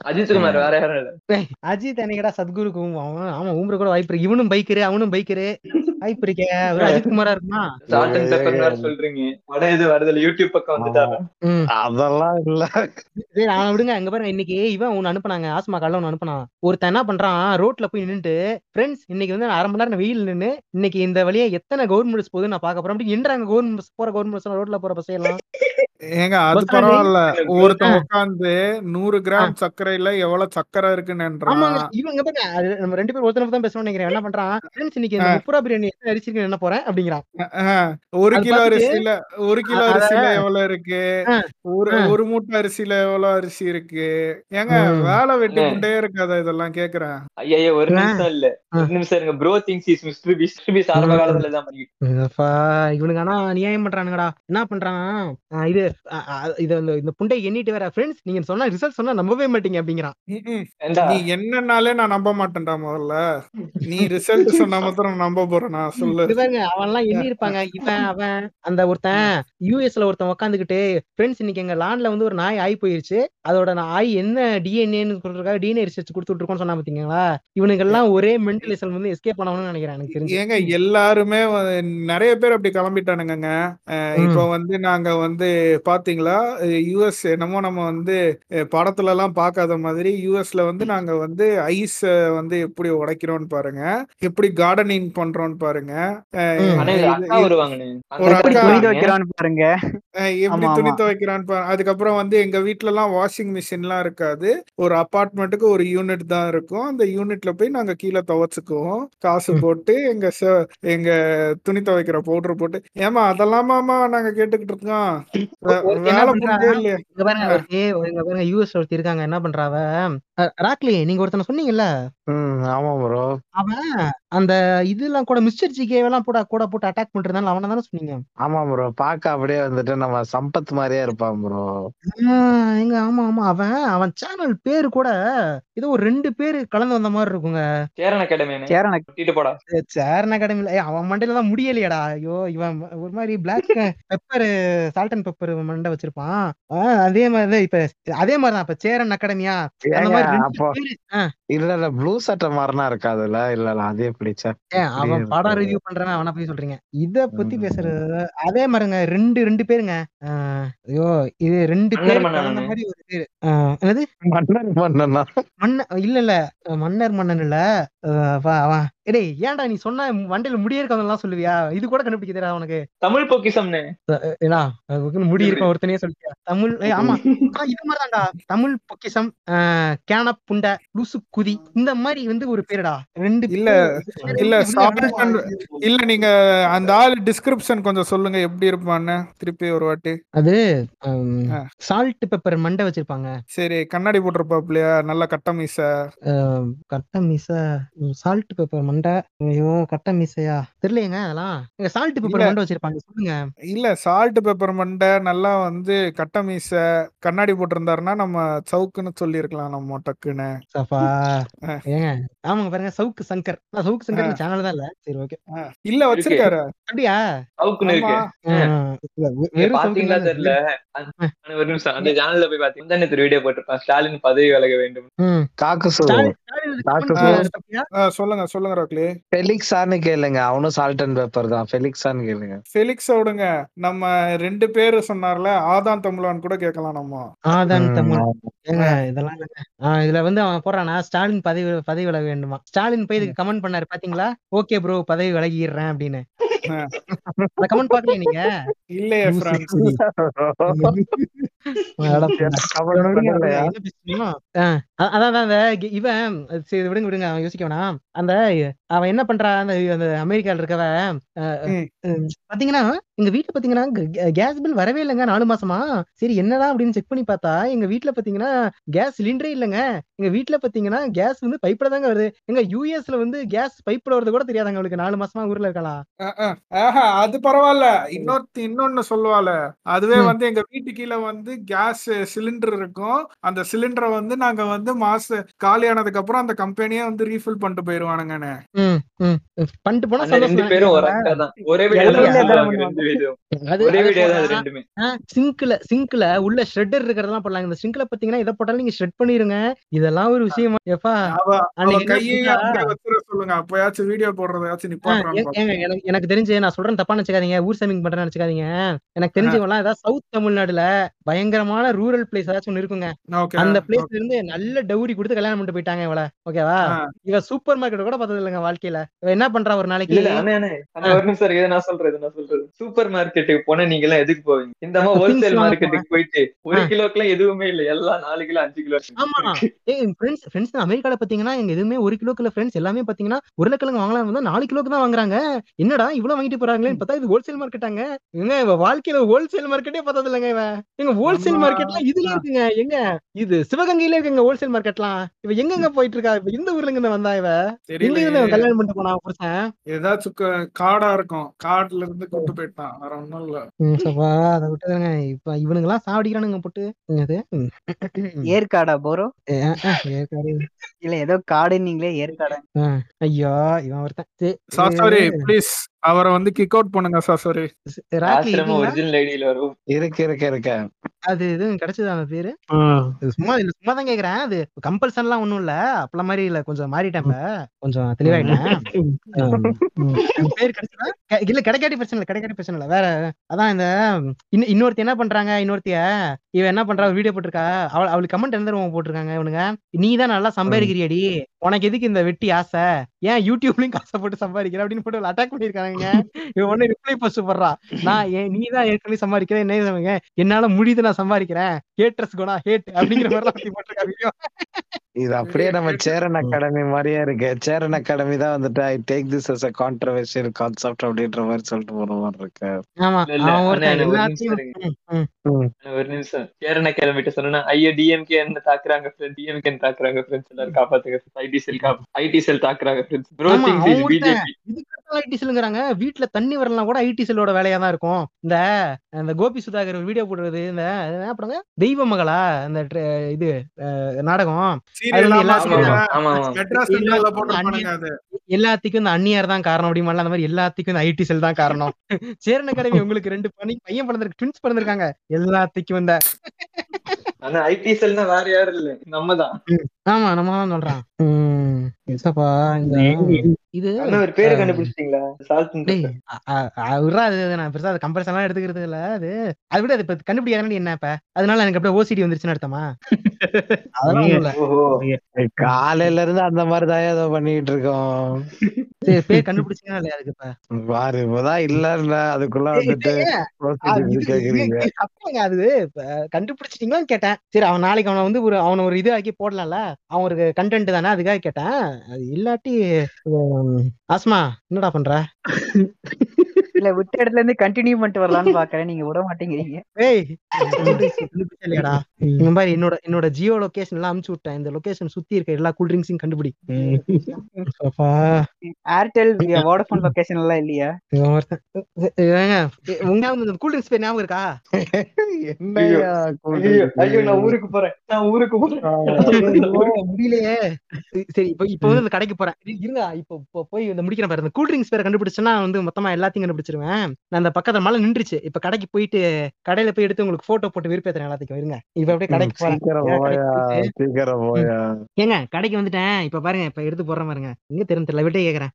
Speaker 6: அஜித் குமார் வேற யாரும் இல்ல.
Speaker 1: அஜித் அன்னைக்கடா சத்குருக்கு. அவன் ஆமா ஊம்புற கூட வாய்ப்பு இருக்கு. இவனும் பைக்கரு அவனும் பைக்கரு. வாய்ப்பு இருக்கே. ஒரு அஜித் குமாரா இருக்குமா?
Speaker 6: சால்ட் அண்ட் பெப்பர் சொல்றீங்க. படம் எது வருதுல யூடியூப் பக்கம் வந்துட்டாரா
Speaker 1: ம்.
Speaker 2: அதெல்லாம் இல்ல.
Speaker 1: சரி அவனை விடுங்க. அங்க பாருங்க. இன்னைக்கு இவன் ஒன்னு அனுப்புனாங்க. ஆஸ்மா காலைல ஒன்னு அனுப்புனான். ஒருத்தன் என்ன பண்றான்? ரோட்ல போய் நின்னுட்டு ஃப்ரெண்ட்ஸ் இன்னைக்கு வந்து நான் அரை மணி நேரம் வெயில் நின்னு இன்னைக்கு இந்த வழியா எத்தனை கவர்மெண்ட் போகுது நான் பார்க்க போறேன். அப்படி என்றாங்க கவர்மெண்ட் போற கவர்மெண்ட் ரோட்ல போற பஸ் எல்லாம்.
Speaker 5: ஏங்க அது பரவாயில்ல. ஒருத்தன். உட்காந்து நூறு கிராம் சர்க்கரையில எவ்வளவு சர்க்கரை இருக்குன்னு
Speaker 1: இவங்க பாருங்க நம்ம ரெண்டு பேரும் ஒருத்தனை தான் பேசணும்னு நினைக்கிறேன். என்ன பண்றான்? இன்னைக்கு இந்த முப்புரா பிரியாணி எத்தனை அரிசி இருக்குன்னு என்ன போறேன் அப்படிங்கிறான்.
Speaker 5: ஒரு கிலோ அரிசியில ஒரு கிலோ அரிசியில எவ்வளவு இருக்கு? ஒரு. ஒரு மூட்டை அரிசியில எவ்வளவு அரிசி இருக்கு? ஏங்க. வேலை வெட்டி
Speaker 6: அண்ணே.
Speaker 5: கொண்டே இருக்காதா இதெல்லாம் கேக்குறேன்.
Speaker 6: ஐயா ஒரு. நிமிஷம் இல்ல. ஒரு நிமிஷம் இருங்க bro things is mister mister peace ஆரம்ப காலத்துல தான் பண்ணிட்டு
Speaker 1: அப்பா, இவனுங்க ஆனா நியாயம் பண்றானுங்கடா. என்ன பண்றான்? இது இது அந்த இந்த புண்டை எண்ணிட்டு வேற ஃப்ரெண்ட்ஸ் நீங்க சொன்னா ரிசல்ட் சொன்னா நம்பவே மாட்டீங்க அப்படிங்கிறான்.
Speaker 5: நீ என்னன்னாலே நான் நம்ப மாட்டேன்டா முதல்ல. நீ ரிசல்ட் சொன்னா மாத்திரம் நான் நம்ப போறேனா? சொல்லு.
Speaker 1: இது பாருங்க அவன் எல்லாம் எண்ணி இருப்பாங்க இவன் அவன் அந்த ஒருத்தன் யூஎஸ்ல ஒருத்தன் உட்காந்துக்கிட்டு ஃப்ரெண்ட்ஸ் இன்னைக்கு எங்க லான்ல வந்து ஒரு நாய் ஆய் போயிருச்சு. அதோட நாய் என்ன டிஎன்ஏன்னு சொல்றதுக்காக டிஎன்ஏ ரிசர்ச் கொடுத்துட்டு இருக்கோம்னு சொன்னா பாத்தீங்களா? இவனுங்க எல்லாம் ஒரே மென்டலிசம் வந்து எஸ்கேப் பண்ணணும்னு நினைக்கிறேன் எனக்கு தெரிஞ்சு.
Speaker 5: ஏங்க எல்லாருமே நிறைய பேர் அப்படி கிளம்பிட்டானுங்க. இப்போ வந்து நாங்க வந்து பாத்தீங்களா? யூஎஸ் என்னமோ நம்ம வந்து படத்துல எல்லாம் பார்க்காத மாதிரி யூஎஸ்ல வந்து நாங்க வந்து ஐஸ் வந்து எப்படி உடைக்கிறோம்னு பாருங்க. எப்படி கார்டனிங் பண்றோம்னு பாருங்க. ஒரு
Speaker 4: எப்படி
Speaker 5: அக்கா
Speaker 4: துணி
Speaker 6: அக்கா
Speaker 4: துவைக்கிறான்னு பாருங்க.
Speaker 5: எப்படி துணி துவைக்கிறான்னு பாரு அதுக்கப்புறம் வந்து எங்க வீட்ல எல்லாம் வாஷிங் மிஷின்லாம் இருக்காது. ஒரு அபார்ட்மெண்ட்டுக்கு ஒரு யூனிட் தான் இருக்கும். அந்த யூனிட்ல போய் நாங்க கீழே துவைச்சுக்குவோம். காசு. போட்டு எங்க ச- எங்க துணி துவைக்கிற பவுடர் போட்டு. ஏமா அதெல்லாமாமா நாங்க கேட்டுக்கிட்டு இருக்கோம்.
Speaker 1: பாருங்க யூஎஸ் ஒருத்தி இருக்காங்க. என்ன பண்றாவ ராக்லி நீங்க ஒருத்தனை சொன்னீங்கல்ல?
Speaker 2: ஆமா ப்ரோ
Speaker 1: அவன் அந்த இதெல்லாம் கூட மிஸ்டர் ஜிகே எல்லாம் கூட கூட போட்டு அட்டாக் பண்றதால அவனை தானே சொன்னீங்க?
Speaker 2: ஆமா ப்ரோ பார்க்க அப்படியே வந்துட்டு நம்ம சம்பத் மாதிரியே இருப்பான் ப்ரோ
Speaker 1: ஆஹ் எங்க ஆமா ஆமா. அவன் அவன் சேனல் பேரு கூட ஏதோ ஒரு ரெண்டு பேரு கலந்து வந்த மாதிரி இருக்குங்க.
Speaker 6: சேரன் அகாடமி
Speaker 4: சேரன்
Speaker 6: கூட்டிட்டு போடா.
Speaker 1: சேரன் அகாடமில ஏய், அவன் மண்டையில தான் முடியலையாடா. ஐயோ இவன் ஒரு மாதிரி black pepper salt and pepper மண்டை வச்சிருப்பான். ஆஹ் அதே மாதிரி இப்ப அதே மாதிரி தான் இப்ப சேரன் அகாடமியா அந்த மாதிரி
Speaker 2: இல்ல இல்ல ப்ளூ சட்டை மாதிரினா இருக்காதுல்ல? இல்ல இல்ல அதே பிடிச்சா.
Speaker 1: அவன் படம் ரிவ்யூ பண்றவன் அவனை போய் சொல்றீங்க. இத பத்தி. பேசுறது அதே மாதிரிங்க ரெண்டு ரெண்டு பேருங்க. ஆஹ் ஐயோ இது ரெண்டு
Speaker 6: மன்னர்
Speaker 1: பேரு
Speaker 6: மன்னன்.
Speaker 1: கலந்த மாதிரி ஒரு பேரு. ஆஹ் என்னது?
Speaker 2: மன்னர் மன்னனா?
Speaker 1: மன்ன இல்ல இல்ல. மன்னர் மன்னன் இல்ல. அவன் டேய் ஏன்டா நீ சொன்ன வண்டியில முடிய இருக்கவங்கலாம் சொல்லுவியா? இது கூட கண்டுபிடிக்க தெரியாது உனக்கு.
Speaker 6: தமிழ் பொக்கிசம்னு
Speaker 1: முடி இருக்க ஒருத்தனே சொல்லிட்டியா? தமிழ் ஆமா. இது மாதிரிதான்டா. தமிழ் பொக்கிஷம் அஹ் கேன புண்ட லூசு குதி இந்த மாதிரி வந்து ஒரு பேருடா. ரெண்டு
Speaker 5: இல்ல இல்ல இல்ல நீங்க அந்த ஆள் டிஸ்கிரிப்ஷன் கொஞ்சம் சொல்லுங்க எப்படி இருப்பான்னு. திருப்பி ஒரு வாட்டி.
Speaker 1: அது. சால்ட் பெப்பர் மண்டை வச்சிருப்பாங்க.
Speaker 5: சரி கண்ணாடி போட்டிருப்பாப்லையா நல்ல கட்ட மீச.
Speaker 1: கட்ட மீச. சால்ட் பெப்பர் மண்டை? ஐயோ கட்ட மீசையா? தெரியலையேங்க அதெல்லாம். எங்க சால்ட் பெப்பர். மண்டை வச்சிருப்பாங்க சொல்லுங்க.
Speaker 5: இல்ல சால்ட் பெப்பர் மண்டை நல்லா வந்து கட்ட மீச கண்ணாடி போட்டிருந்தாருன்னா நம்ம சவுக்குன்னு சொல்லியிருக்கலாம் நம்ம டக்குன்னு.
Speaker 1: சஃபா.
Speaker 5: ஆ.
Speaker 1: ஏங்க ஆமாங்க பாருங்க சவுக்கு சங்கர். நான் சவுக்கு சங்கர் சேனல் தான் இல்ல. சரி ஓகே
Speaker 5: இல்ல வச்சிருக்காரு.
Speaker 1: அப்படியா?
Speaker 6: சவுக்குன்னு இருக்கு. நீங்க பாத்தீங்களா தெரியல? ஒரு நிமிஷம் அந்த சேனல்ல போய் பாத்தீங்கன்னா வீடியோ போட்டிருப்பான் ஸ்டாலின் பதவி விலக வேண்டும்.
Speaker 1: ம்.
Speaker 5: சொல்லுங்க சொல்லுங்க ரோக்லி.
Speaker 2: ஃபெலிக்ஸான்னு கேளுங்க. அவனும் சால்ட் அண்ட் பேப்பர் தான். ஃபெலிக்ஸான்னு கேளுங்க.
Speaker 5: ஃபெலிக்ஸ் விடுங்க நம்ம ரெண்டு பேரு சொன்னார்ல ஆதான் தமிழான் கூட கேட்கலாம் நம்ம.
Speaker 1: ஆதான் தமிழ். இதெல்லாம் இதுல வந்து அவன் போடுறானா ஸ்டாலின் பதவி பதவி விலக வேண்டுமா? ஸ்டாலின் போய் இதுக்கு கமெண்ட் பண்ணாரு பாத்தீங்களா? ஓகே ப்ரோ பதவி விலகிடுறேன் அப்படின்னு. கமெண்ட் பாக்கலையா நீங்க?
Speaker 5: இல்லையே
Speaker 1: அதான் இவன் சரி விடுங்க விடுங்க அவன் யோசிக்க வேணாம் அந்த அவன் என்ன பண்றான்? அந்த அந்த அமெரிக்கால இருக்கவ பாத்தீங்கன்னா எங்க வீட்டுல பாத்தீங்கன்னா கேஸ் பில் வரவே இல்லைங்க நாலு மாசமா. சரி என்னடா அப்படின்னு செக் பண்ணி பார்த்தா எங்க வீட்டுல பாத்தீங்கன்னா கேஸ் சிலிண்டரே இல்லைங்க. எங்க வீட்டுல பாத்தீங்கன்னா கேஸ் வந்து பைப்ல தாங்க வருது. எங்க யூஎஸ்ல வந்து கேஸ் பைப்ல வருது கூட தெரியாதாங்க அவளுக்கு. நாலு மாசமா ஊர்ல இருக்கலாம்
Speaker 5: அது பரவாயில்ல. இன்னொருத்தி இன்னொன்னு சொல்லுவால அதுவே. வந்து எங்க வீட்டு கீழே வந்து கேஸ் சிலிண்டர் இருக்கும். அந்த சிலிண்டரை வந்து நாங்க வந்து மாச காலியானதுக்கு அப்புறம் அந்த கம்பெனியே வந்து ரீஃபில் பண்ணிட்டு போயிருவானுங்கன்னு.
Speaker 1: ம், ம். பண்ணிட்டு போனா
Speaker 6: ரெண்டு பேரும் ஒரு வீடியோ ஒரே வீடியோ தான். ரெண்டுமே.
Speaker 1: சிங்க்ல சிங்க்ல உள்ள ஷ்ரெட்டர் இருக்கிறதெல்லாம் போடலாம் இந்த சிங்க்ல பாத்தீங்கன்னா இதை போட்டாலும் நீங்க ஷ்ரெட் பண்ணிருங்க. இதெல்லாம் ஒரு விஷயமா எப்பா
Speaker 5: சொல்லுங்க. அப்பயாச்சும் வீடியோ
Speaker 1: எனக்கு எனக்கு தெரிஞ்சு நான் சொல்றேன் தப்பா நினைச்சுக்காதீங்க. ஊர் சாமிங் பண்றேன்னு நினைச்சுக்காதீங்க. எனக்கு தெரிஞ்சவங்கலாம் ஏதாவது சவுத் தமிழ்நாடுல பயங்கரமான ரூரல் பிளேஸ் ஏதாச்சும் ஒண்ணு இருக்குங்க.
Speaker 5: ஓகே
Speaker 1: அந்த பிளேஸ்ல இருந்து நல்ல டவுரி கொடுத்து கல்யாணம் பண்ணிட்டு போயிட்டாங்க இவள. ஓகேவா இவ சூப்பர் மார்க்கெட் கூட பார்த்தது இல்லைங்க வாழ்க்கையில. இவ என்ன பண்றா ஒரு நாளைக்கு?
Speaker 6: இல்ல அண்ணே அண்ணே அண்ணே ஒரு நிமிஷம் இருக்கு, இதை நான் சொல்றேன் இதை நான் சொல்றது சூப்பர் மார்க்கெட்டுக்கு போனா நீங்க எல்லாம் எதுக்கு போவீங்க? இந்த
Speaker 1: Things
Speaker 6: ஹோல்சேல் மார்க்கெட்டுக்கு போயிட்டு ஒரு. கிலோக்குலாம் எதுவுமே இல்ல. எல்லாம் நாலு கிலோ அஞ்சு கிலோ
Speaker 1: ஆமா. ஏய் ஃப்ரெண்ட்ஸ் ஃப்ரெண்ட்ஸ் அமெரிக்கால பாத்தீங்கன்னா எங்க எதுவுமே ஒரு கிலோக்குள்ள ஃப்ரெண்ட்ஸ் எல்லாமே பாத்தீங்கன்னா உருளைக்கிழங்கு வாங்கலாம் வந்தா நாலு கிலோக்கு தான் வாங்குறாங்க. என்னடா இவ்வளவு வாங்கிட்டு போறாங்களேன்னு பார்த்தா இது ஹோல்சேல் மார்க்கெட்டாங்க எங்க இவ வாழ்க்கையில ஹோல்சேல் மார்க்கெட்டே பார்த்தது இல்லைங்க இவ. எங்க ஹோல்சேல். மார்க்கெட்லாம் இதுல இருக்குங்க. எங்க? இது சிவகங்கையில இருக்குங்க ஹோல்சேல் மார்க்கெட்லாம் இவ எங்கெங்க போயிட்டு இருக்கா? இப்ப இந்த ஊர்ல இருந்து வந்தா இவ? எங்க இருந்து இவன் கல்யாணம் பண்ணிட்டு போனா புருஷன்?
Speaker 5: ஏதாச்சும் காடா இருக்கும். காடுல இருந்து கூட்டு போயிட்டான் வேற ஒண்ணும் இல்ல
Speaker 1: அதை விட்டுருங்க. இப்ப இவனுங்க எல்லாம் சாவடிக்கிறானுங்க போட்டு.
Speaker 4: ஏற்காடா போறோ
Speaker 1: ஏ, ஆ, ஏற்காடு.
Speaker 4: இல்ல ஏதோ காடுன்னீங்களே ஏற்காடா.
Speaker 1: ஆ, ஐயோ இவன் ஒருத்தன். சரி,
Speaker 5: சாரி ப்ளீஸ் அவரை வந்து கிக் அவுட் பண்ணுங்க சாரி
Speaker 6: வரும்.
Speaker 2: இருக்கு இருக்கு இருக்கு.
Speaker 1: அது எதுவும் கிடைச்சதா அந்த பேரு? இது சும்மா இல்ல சும்மா தான் கேக்குறேன். அது கம்பல்சன் எல்லாம் ஒண்ணும் இல்ல. அப்பல மாதிரி இல்ல. கொஞ்சம் மாறிட்டேன் இப்ப. கொஞ்சம் தெளிவாயிட்டேன். பேர் கிடைச்சதா? இல்ல கிடைக்காட்டி பிரச்சனை இல்ல. கிடைக்காட்டி பிரச்சனை இல்ல. வேற அதான் இந்த இன்ன- இன்னொருத்தி என்ன பண்றாங்க? இன்னொருத்திய இவ என்ன பண்றா? வீடியோ போட்டிருக்கா. அவள் அவளுக்கு கமெண்ட் எந்த ரூம் போட்டிருக்காங்க இவனுங்க. நீ தான் நல்லா சம்பாதிக்கிறியடி. உனக்கு எதுக்கு இந்த வெட்டி ஆசை? ஏன் யூடியூப்லயும் காசை போட்டு சம்பாதிக்கிற அப்படின்னு போட்டு அட்டாக் பண்ணிருக்காங்க இவன் ஒண்ணு ரிப்ளை போஸ்ட் போடுறா நான் ஏன் நீ தான் ஏற்கனவே சம்பாதிக்கிறேன் என்ன சமைங்க என்னால முடியுது நான் சம்பாதிக்கிறேன். ஹேட்ரஸ் குணா ஹேட் அப்படிங்கிற மாதிரி போட்டிருக்காங்க
Speaker 2: இது அப்படியே நம்ம சேரன் அகாடமி மாதிரியே இருக்கு. சேரன் அகாடமி தான் வந்துட்டு I take this as a controversial concept அப்படின்ற மாதிரி சொல்லிட்டு போற மாதிரி இருக்கு.
Speaker 6: ஒரு நிமிஷம் சேரன கிளம்பிட்டு சொன்னா ஐயோ டிஎம்கே என்ன தாக்குறாங்க ஃப்ரெண்ட் டிஎம்கே தாக்குறாங்க ஃப்ரெண்ட்ஸ் எல்லாரும் காப்பாத்துங்க ஐடி செல் ஐடி செல் தாக்குறாங்க ஃப்ரெண்ட்ஸ் ப்ரோ
Speaker 1: ஆமா,
Speaker 6: திங்ஸ்
Speaker 1: அவன்
Speaker 6: இஸ்
Speaker 1: ஒருத்தன்
Speaker 6: பிஜேபி
Speaker 1: இதுக்கு ஐடி செல்லுங்கிறாங்க. வீட்டுல தண்ணி வரலாம் கூட ஐடி செல்லோட வேலையா தான் இருக்கும். இந்த இந்த கோபி சுதாகர் ஒரு வீடியோ போடுறது இந்த என்ன படங்க? தெய்வ மகளா? அந்த ட்ர- இது அஹ், நாடகம். எல்லாத்துக்கும் இந்த அந்நியார் தான் காரணம் அப்படிமா அந்த மாதிரி எல்லாத்துக்கும் இந்த ஐடி செல் தான் காரணம். சேரன் அகாடமி உங்களுக்கு ரெண்டு பண்ணி பையன் பிறந்திருக்கு ட்வின்ஸ் பிறந்திருக்காங்க. எல்லாத்துக்கும் இந்த
Speaker 6: ஆனா ஐடி செல்னா வேற யாரும் இல்ல. நம்ம தான்.
Speaker 1: ஆமா நம்ம தான் சொல்றான். இந்த இது
Speaker 6: ஒரு பேரு கண்டுபிடிச்சிட்டீங்களா?
Speaker 1: நான் பெருசா அது கம்பேரிசன் எல்லாம் எடுத்துக்கிறது இல்ல அது அதை விட அது இப்ப கண்டுபிடிக்காதே என்ன இப்ப? அதனால எனக்கு அப்படியே ஓசிடி வந்துருச்சுன்னு அர்த்தமா?
Speaker 2: காலையில இருந்து அந்த மாதிரி தான் ஏதோ பண்ணிட்டு இருக்கோம்.
Speaker 1: கண்டுபிடிச்சீங்களா இல்லையா அதுக்கு
Speaker 2: பாரு இப்பதான் இல்ல அதுக்குள்ள வந்துட்டு
Speaker 1: அது கண்டுபிடிச்சிட்டீங்களான்னு கேட்டேன். சரி அவன் நாளைக்கு அவனை வந்து ஒரு அவனை ஒரு இது ஆக்கி போடலாம்ல. அவன் ஒரு கண்டென்ட் தானே அதுக்காக கேட்டேன். அது இல்லாட்டி ஆஸ்மா என்னடா பண்ற?
Speaker 4: இல்ல விட்ட இடத்துல இருந்து கண்டினியூ பண்ணிட்டு வரலாம்னு பாக்குறேன். நீங்க விட மாட்டேங்கிறீங்க.
Speaker 1: ஏய் கண்டுபிடிச்சா இல்லையாடா இந்த மாதிரி என்னோட என்னோட ஜியோ லொகேஷன் எல்லாம் அமுச்சு விட்டேன். இந்த லொகேஷன் சுத்தி இருக்க எல்லா கூல் ட்ரிங்க்ஸையும் கண்டுபிடி.
Speaker 4: ஏர்டெல் வோடபோன் லொகேஷன் எல்லாம் இல்லையா?
Speaker 1: உங்க கூல் ட்ரிங்க்ஸ் பேர் ஞாபகம் இருக்கா?
Speaker 6: ஐயோ நான் ஊருக்கு போறேன். நான் ஊருக்கு போறேன்.
Speaker 1: முடியலையே. சரி இப்போ இப்போ வந்து இந்த கடைக்கு போறேன். இரு- இருங்க இப்போ போய் இந்த முடிக்கிறேன் பாரு. இந்த கூல் ட்ரிங்க்ஸ் பேரை கண்டுபிடிச்சேன்னா வந்து மொத்தமா எல்லாத்தையும் முடிச்சிருவேன் நான் அந்த பக்கத்துல மழை நின்றுச்சு. இப்ப கடைக்கு போயிட்டு கடையில போய் எடுத்து உங்களுக்கு போட்டோ போட்டு விருப்பத்தை எல்லாத்துக்கும். இருங்க. இப்ப அப்படியே கடைக்கு போறேன். ஏங்க கடைக்கு வந்துட்டேன். இப்ப பாருங்க இப்ப எடுத்து போற பாருங்க. எங்க தெரியும் தெரியல விட்டே கேக்குறேன்.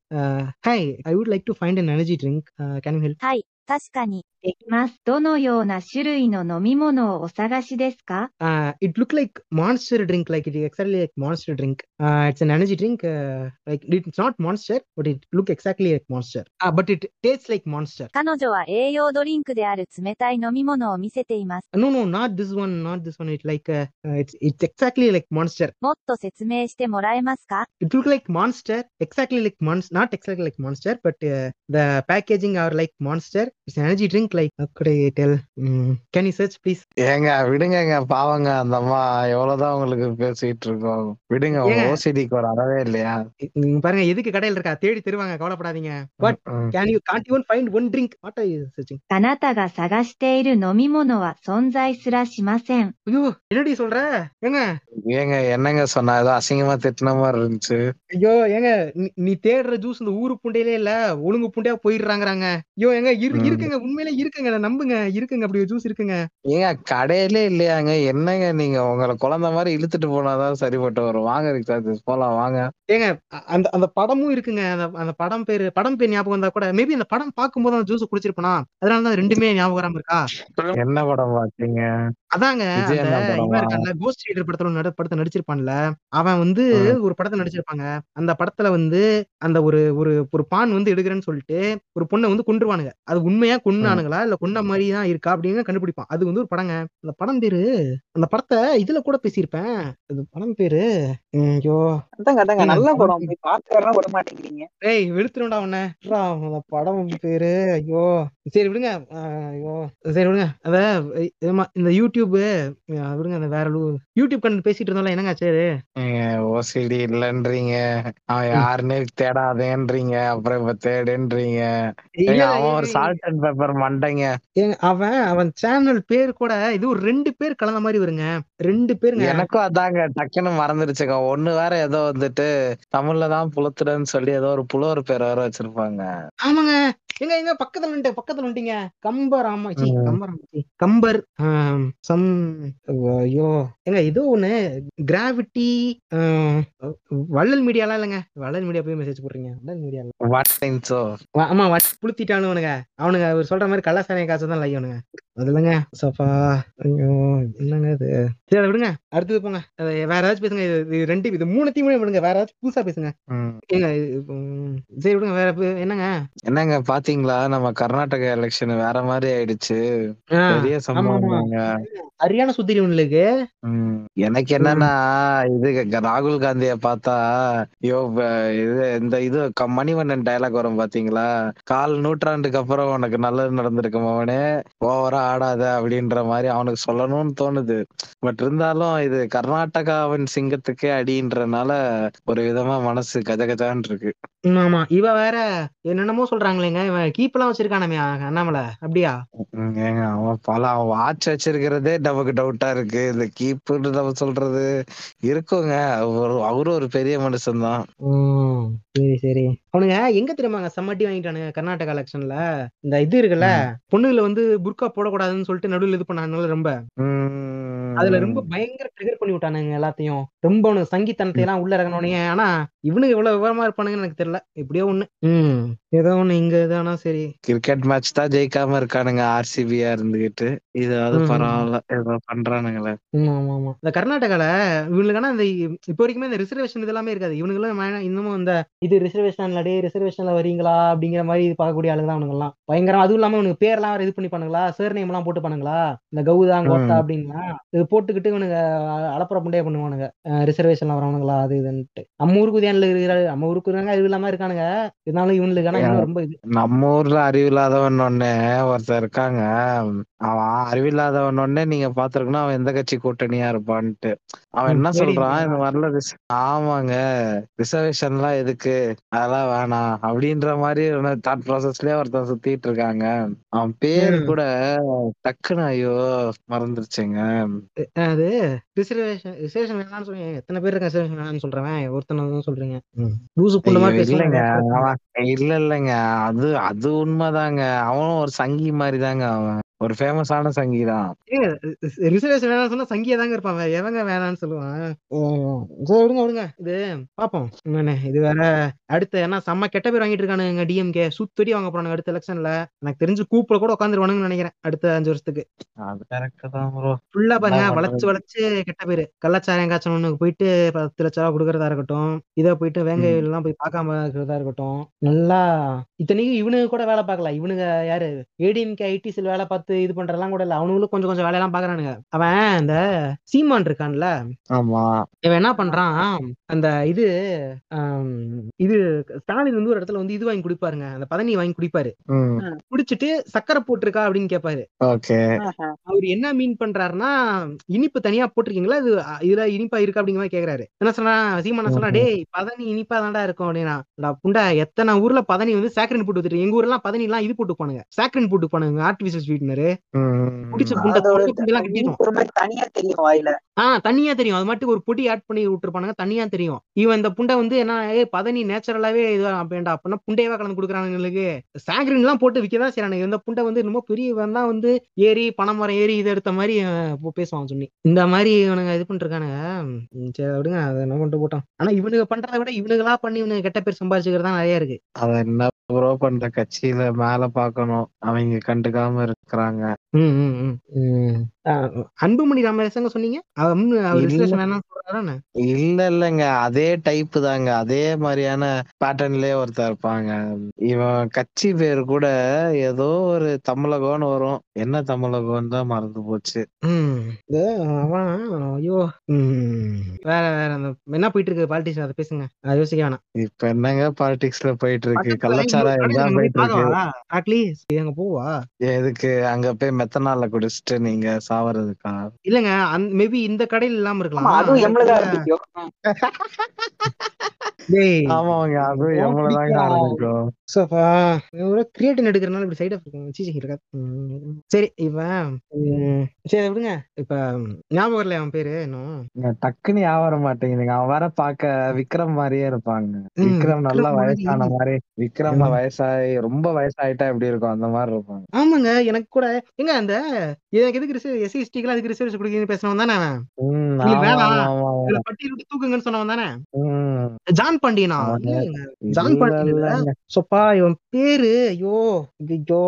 Speaker 1: Hi I would like to find an energy
Speaker 8: drink can help hi தஸ்கானி できます。どのような種類の飲み物をお探しですか
Speaker 1: uh, it look like monster drink like it is exactly like monster drink uh, it's an energy drink uh, like it's not monster but it look exactly like monster uh, but it tastes like monster
Speaker 8: 彼女は栄養ドリンクである冷たい飲み物を見せています。
Speaker 1: no no not this one not this one it's like uh, uh, it's it's exactly like monster
Speaker 8: もっと説明してもらえますか
Speaker 1: it look like monster exactly like monster not exactly like monster but uh, the packaging are like monster it's an energy drink like how could i tell mm, can you search please
Speaker 2: ஏங்க விடுங்கங்க பாவங்க அந்த அம்மா எவ்வளவுதான் உங்களுக்கு பேசிட்டு இருக்கோம் விடுங்க உங்க
Speaker 1: ஏங்க.
Speaker 2: ஓசிடிக்கு ஒரு அறவே இல்லையா
Speaker 1: நீங்க பாருங்க எதுக்கு கடையில இருக்கா தேடி தருவாங்க கவலைப்படாதீங்க What?
Speaker 2: ம்.
Speaker 1: can you can't even find one drink what are you searching
Speaker 8: あなたが探している飲み物は存在すらしません。
Speaker 1: ஐயோ என்னடி சொல்ற ஏங்க
Speaker 2: ஏங்க என்னங்க சொன்னா ஏதோ அசிங்கமா திட்டின மாதிரி இருந்துச்சு
Speaker 1: ஐயோ ஏங்க நீ- நீ தேடுற ஜூஸ் இந்த ஊரு புண்டையிலே இல்ல ஒழுங்கு புண்டையா போயிடுறாங்கறாங்க ஐயோ ஏங்க இரு
Speaker 2: ம்.
Speaker 1: இருக்குங்க உண்மையிலே இருக்குங்க நம்புங்க. இருக்குங்க அப்படி ஒரு ஜூஸ் இருக்குங்க.
Speaker 2: ஏங்க கடையிலே இல்லையாங்க. என்னங்க நீங்க உங்களை குழந்தை மாதிரி இழுத்துட்டு போனாதான் சரிப்பட்டு வரும். வாங்க போலாம் வாங்க.
Speaker 1: ஏங்க அந்த அந்த படமும் இருக்குங்க. அந்த அந்த படம் பேரு படம் பேர் ஞாபகம் வந்தா கூட மேபி அந்த படம் பார்க்கும்போது அந்த ஜூஸ் குடிச்சிருப்பனா அதனால தான் ரெண்டுமே ஞாபகம் வராம இருக்கா?
Speaker 2: என்ன படம் பாத்தீங்க
Speaker 1: அதாங்க கோஸ்ட் ரைடர் படத்துல படத்தை நடிச்சிருப்பான்ல அவன் வந்து. ஒரு படத்தை நடிச்சிருப்பாங்க. அந்த படத்துல வந்து அந்த ஒரு ஒரு ஒரு பான் வந்து எடுக்கிறேன்னு சொல்லிட்டு ஒரு பொண்ணை வந்து கொன்றுவானுங்க. அது உண்மையா கொன்னானுங்களா இல்ல கொன்ன மாதிரி தான் இருக்கா? அப்படின்னு கண்டுபிடிப்பான். அது வந்து ஒரு படங்க. அந்த படம் பேரு அந்த படத்தை இதுல கூட பேசியிருப்பேன். அது படம் பேரு ஐயோ
Speaker 4: அதாங்க அதாங்க.
Speaker 1: ஏங்க,
Speaker 4: நல்ல
Speaker 1: படம்.
Speaker 4: விட மாட்டேங்கிறீங்க.
Speaker 1: ஏய் வெளுத்துருண்டா உன்ன. அந்த படம் பேரு ஐயோ. சரி விடுங்க. ஐயோ. சரி விடுங்க. அத இந்த யூடியூப் விடுங்க அந்த வேற லூ- யூடியூப் கண்டு பேசிட்டு இருந்தோம்ல என்னங்க சரி
Speaker 2: ஓசிடி இல்லன்றீங்க. அவன் யாருன்னு தேடாதேன்றீங்க. அப்புறம் இப்ப தேடுன்றீங்க. அவன் ஒரு சால்ட் அண்ட் பெப்பர் மண்டைங்க
Speaker 1: ஏங்க அவன் அவன் சேனல் பேர் கூட இது ஒரு ரெண்டு பேர் கலந்த மாதிரி வருங்க. ரெண்டு பேருங்க.
Speaker 2: எனக்கும் அதாங்க டக்குன்னு மறந்துடுச்சுங்க ஒண்ணு வேற ஏதோ வந்துட்டு தமிழ்ல தான் புலத்துடன்னு சொல்லி ஏதோ ஒரு புலவர் பேர் வேற வச்சிருப்பாங்க.
Speaker 1: ஆமாங்க. எங்க எங்க பக்கத்துல வந்துட்டு பக்கத்துல வந்துட்டீங்க. கம்பர் ஆமா. கம்பர். கம்பர் சம் ஐயோ. ஏங்க ஏதோ ஒண்ணு கிராவிட்டி வள்ளல் மீடியாலாம் இல்லைங்க. வள்ளல் மீடியா போய் மெசேஜ் போடுறீங்க வள்ளல் மீடியா ஆமா வட் புளுத்திட்டானுவனுங்க. அவனுங்க அவர் சொல்ற மாதிரி கள்ளசாணிய காசு தான் லைவனுங்க அது இல்லைங்க ஐயோ என்னங்க இது? சரி அதை விடுங்க. அடுத்தது போங்க. வேற ஏதாச்சும் பேசுங்க. இது இது ரெண்டு இது மூணுத்தையும் விடுங்க. வேற ஏதாச்சும் புதுசா பேசுங்க. ஏங்க சரி விடுங்க. வேற என்னங்க?
Speaker 2: என்னங்க பாத்தீங்களா? நம்ம கர்நாடகா எலெக்ஷன் வேற மாதிரி ஆயிடுச்சு. பெரிய சம்பவம்
Speaker 1: சரியான சுத்திரி
Speaker 2: ம். எனக்கு என்னன்னா இது ராகுல் காந்திய பார்த்தா ப- இது இந்த இது மணிவண்ணன் டயலாக் வரும் பாத்தீங்களா? கால் நூற்றாண்டுக்கு அப்புறம் உனக்கு நல்லது நடந்திருக்கும் அவனே ஓவரா ஆடாத அப்படின்ற மாதிரி அவனுக்கு சொல்லணும்னு தோணுது. பட் இருந்தாலும் இது கர்நாடகாவின் சிங்கத்துக்கே அடின்றனால ஒரு விதமா மனசு கஜகஜான்னு இருக்கு.
Speaker 1: ஆமா. இவ வேற என்னென்னமோ சொல்றாங்களேங்க. இவன் கீப்பெல்லாம் வச்சிருக்கானே அண்ணாமலை. அப்படியா?
Speaker 2: ஏங்க அவன் பல அவன் வாட்ச் வச்சிருக்கிறதே நமக்கு டவுட்டா இருக்கு. இந்த கீப்புன்னு நம்ம சொல்றது இருக்குங்க. அவரு ஒரு பெரிய மனுஷன் தான்
Speaker 1: சரி சரி. அவனுங்க எங்க தெரியுமாங்க செம்மட்டி வாங்கிட்டானுங்க கர்நாடகா எலெக்ஷன்ல இந்த இது இருக்குல்ல பொண்ணுகளை வந்து புர்கா போடக்கூடாதுன்னு சொல்லிட்டு நடுவில் இது பண்ணானுங்கள ரொம்ப. அதுல ரொம்ப பயங்கர ட்ரிகர் பண்ணி விட்டானுங்க எல்லாத்தையும். ரொம்ப சங்கித்தனத்தை எல்லாம் உள்ள இறங்கினோடனே ஆனா இவனுக்கு எவ்வளவு விவரமா இருப்பானுங்கன்னு எனக்கு தெரியல. எப்படியோ ஒண்ணு. ஏதோ ஒண்ணு இங்க இதானா சரி.
Speaker 2: கிரிக்கெட் மேட்ச் தான் ஜெயிக்காம இருக்கானுங்க ஆர்சிபியா இருந்துகிட்டு. இதாவது. பரவாயில்ல ஏதோ பண்றானுங்களே.
Speaker 1: ஆமா ஆமா ஆமா. இந்த கர்நாடகால இவங்களுக்கு ஆனா இந்த இப்போ வரைக்குமே இந்த ரிசர்வேஷன் இதெல்லாமே இருக்காது. இவனுங்களும் இன்னமும் இந்த இது ரிசர்வேஷன்ல டே ரிசர்வேஷன்ல வரீங்களா அப்படிங்கிற மாதிரி பார்க்கக்கூடிய ஆளுங்க தான் எல்லாம் பயங்கரம் அதுவும் இல்லாம இவனுக்கு பேர்லாம் வேற இது பண்ணி பண்ணுங்களா சேர் நேம் எல்லாம் போட்டு பண்ணுங்களா இந்த கௌதா கோட்டா. அப்படின்னா இது போட்டுக்கிட்டு இவனுங்க அலப்புற புண்டைய பண்ணுவானுங்க. ரிசர்வேஷன்ல வரவனுங்களா அது இதுன்ட்டு. நம்ம ஊருக்கு உதயானில் இருக்கிறாரு நம்ம ஊருக்கு இருக்காங்க அறிவு இல்லாம இருக்கானுங்க. இருந்தாலும் இவனுக்கு ஆனா ரொம்ப இது.
Speaker 2: நம்ம ஊர்ல அறிவில்லாதவன் ஒண்ணு ஒருத்தர் இருக்காங்க. அவன் அறிவில்லாதவன் ஒண்ணே நீங்க பாத்துருக்கணும் அவன் எந்த கட்சி கூட்டணியா இருப்பான்ட்டு. அவன் என்ன. சொல்றான்? இந்த மாதிரிலாம் ரிஸ்- ஆமாங்க. ரிசர்வேஷன் எல்லாம் எதுக்கு? அதெல்லாம் வேணாம். அப்படின்ற மாதிரி தாட் ப்ராசஸ்லயே ஒருத்தன் சுத்திட்டு இருக்காங்க. அவன் பேரு. கூட டக்குன்னு ஐயோ மறந்துருச்சுங்க.
Speaker 1: அது ரிசர்வேஷன் ரிசர்வேஷன் வேணாம்னு சொல்றீங்க எத்தனை பேர் இருக்காங்க ரிசர்வேஷன் வேணாம்னு சொல்றவன்? ஒருத்தனை தான் சொல்றீங்க. லூசு
Speaker 2: ஐயோ, இல்லைங்க. இல்ல இல்லைங்க. அது அது உண்மைதாங்க. அவனும் ஒரு சங்கி மாதிரி தாங்க அவன். ஒரு ஃபேமஸான சங்கி தான்
Speaker 1: ரிசர்வேஷன் வேணாம்னு சொன்னா சங்கியா தாங்க இருப்பான் வேற எவங்க வேணாம்னு சொல்லுவான். சரி விடுங்க விடுங்க. இது பாப்போம். இது வேற அடுத்த என்ன செம்ம கெட்ட பேர் வாங்கிட்டு இருக்கானுங்க டிஎம்கே சுத்தடி வாங்க போறானுங்க அடுத்த எலெக்ஷன்ல எனக்கு தெரிஞ்சு கூப்பிட கூட உட்காந்துருவானுங்கன்னு நினைக்கிறேன் அடுத்த அஞ்சு வருஷத்துக்கு.
Speaker 2: அது கரெக்ட் தான் ப்ரோ
Speaker 1: ஃபுல்லா பாருங்க வளைச்சு? வளைச்சு கெட்ட பேரு. கள்ளச்சாரம் காய்ச்சல் போயிட்டு பத்து லட்ச ரூபா கொடுக்கறதா இருக்கட்டும் இதை போயிட்டு வேங்க. எல்லாம் போய் பார்க்காம இருக்கிறதா இருக்கட்டும் நல்லா இத்தனைக்கு இவனுங்க கூட வேலை பார்க்கல. இவனுங்க யாரு? ஏடிஎம்கே ஐடிசில் வேலை பார்த்து இது பண்றதெல்லாம் கூட இல்ல. அவனுங்களும் கொஞ்சம் கொஞ்சம் வேலையெல்லாம் பாக்குறானுங்க அவன் இந்த சீமான் இருக்கான்ல.
Speaker 2: ஆமா.
Speaker 1: இவன் என்ன பண்றான்? அந்த இது இது ஸ்டாலின் வந்து ஒரு இடத்துல வந்து இது வாங்கி குடிப்பாருங்க. அந்த பதனி வாங்கி குடிப்பாரு. குடிச்சிட்டு சக்கரை போட்டிருக்கா அப்படின்னு கேட்பாரு
Speaker 2: ஓகே.
Speaker 1: அவர் என்ன மீன் பண்றாருன்னா இனிப்பு தனியா போட்டிருக்கீங்களா? இது இதுல இனிப்பா இருக்கு அப்படிங்கிற மாதிரி கேக்குறாரு. என்ன சொன்னா சீமான சொன்னா. டேய் பதனி இனிப்பா தான்டா இருக்கும் அப்படின்னா "டா, புண்டா எத்தனை ஊர்ல பதனி வந்து சாக்கரின் போட்டு வச்சுட்டு எங்க ஊர்ல பதனி எல்லாம் இது போட்டு போனுங்க சாக்கரின் போட்டு போனுங்க ஆர்டிபிஷியல் ஸ்வீட்னரு குடிச்ச புண்டை குண்டி
Speaker 9: மாதிரி தனியா தெரியும் வாயில.
Speaker 1: ஆஹ் தனியா தெரியும். அது மட்டும் ஒரு பொடி ஆட் பண்ணி விட்டுருப்பானுங்க தனியா தெரியும். இவன் இந்த புண்டை வந்து என்ன ஏ பதனி நேச்சுரலாவே இது வேண்டாம் அப்படின்னா புண்டையவா கலந்து கொடுக்குறானுங்களுக்கு சாக்ரின் எல்லாம் போட்டு விற்கதான் செய்யறானுங்க இந்த புண்டை வந்து இன்னமும் பெரியவன் தான் வந்து ஏறி பனைமரம் ஏறி இது எடுத்த மாதிரி பேசுவான் சொல்லி இந்த மாதிரி இவனுங்க இது பண்ணிருக்கானுங்க சரி விடுங்க. அதை என்ன பண்ணிட்டு போட்டோம் ஆனா இவனுங்க பண்றதை விட இவனுங்களா பண்ணி இவனுங்க கெட்ட பேர் சம்பாதிச்சுக்கிறது தான் நிறைய இருக்கு.
Speaker 2: அத என்ன ப்ரோ பண்ற கட்சியில மேல பாக்கணும். அவங்க கண்டுக்காம இருக்கிறாங்க
Speaker 1: ஆஹ், அன்புமணி ராமரசங்க சொன்னீங்க?
Speaker 2: இல்ல. இல்லங்க. அதே டைப் தாங்க. அதே மாதிரியான பேட்டர்ன்லயே ஒருத்தர் இருப்பாங்க. இவன் கட்சி பேர் கூட ஏதோ ஒரு தமிழகம்னு வரும். என்ன தமிழகம் தான் மறந்து போச்சு.
Speaker 1: அவன் ஐயோ. வேற வேற அந்த என்ன போயிட்டு இருக்கு பாலிட்டிக்ஸ் அதை பேசுங்க. அதை யோசிக்க வேணாம்.
Speaker 2: இப்ப என்னங்க பாலிடிக்ஸ்ல போயிட்டு இருக்கு கள்ளச்சாராயம்
Speaker 1: கடையில
Speaker 2: போயிட்டு
Speaker 1: போய்
Speaker 2: இருக்கு
Speaker 1: போவா
Speaker 2: எதுக்கு? அங்க போய் மெத்தனால குடிச்சிட்டு நீங்க சாவறதுக்கா?
Speaker 1: இல்லங்க மேபி இந்த கடையில இல்லாம இருக்கலாம்.
Speaker 9: அதுவும்
Speaker 2: ஆமாங்க எவ்வளவுதாங்க. ஆரம்பிக்கும்
Speaker 1: சோஃபா ஒரு கிரியேட்டின் எடுக்கிறனால இப்படி சைடு எஃபெக்ட் ம். சரி ம், சரி விடுங்க. இப்ப ஞாபகம் வரல அவன் பேரு? இன்னும்
Speaker 2: டக்குன்னு ஞாபகம் மாட்டேங்குதுங்க. அவன் வேற பாக்க விக்ரம் மாதிரியே இருப்பாங்க. விக்ரம் நல்லா. வயசான மாதிரி விக்ரம். வயசாயி ரொம்ப வயசாயிட்டா எப்படி இருக்கும்? அந்த மாதிரி இருப்பாங்க.
Speaker 1: ஆமாங்க எனக்கு கூட எங்க அந்த எனக்கு எதுக்கு எஸ்சி எஸ்டிக்கெல்லாம் அதுக்கு ரிசர்வேஷன் கொடுக்குறீங்கன்னு பேசினவன் தானே பட்டியல் விட்டு தூக்குங்கன்னு சொன்னவன் தானே?
Speaker 2: ம்.
Speaker 1: ஜான் பாண்டியனா? ஜான் பாண்டியன் சொப்பா இவன் பேரு ஐயோ ஐயோ.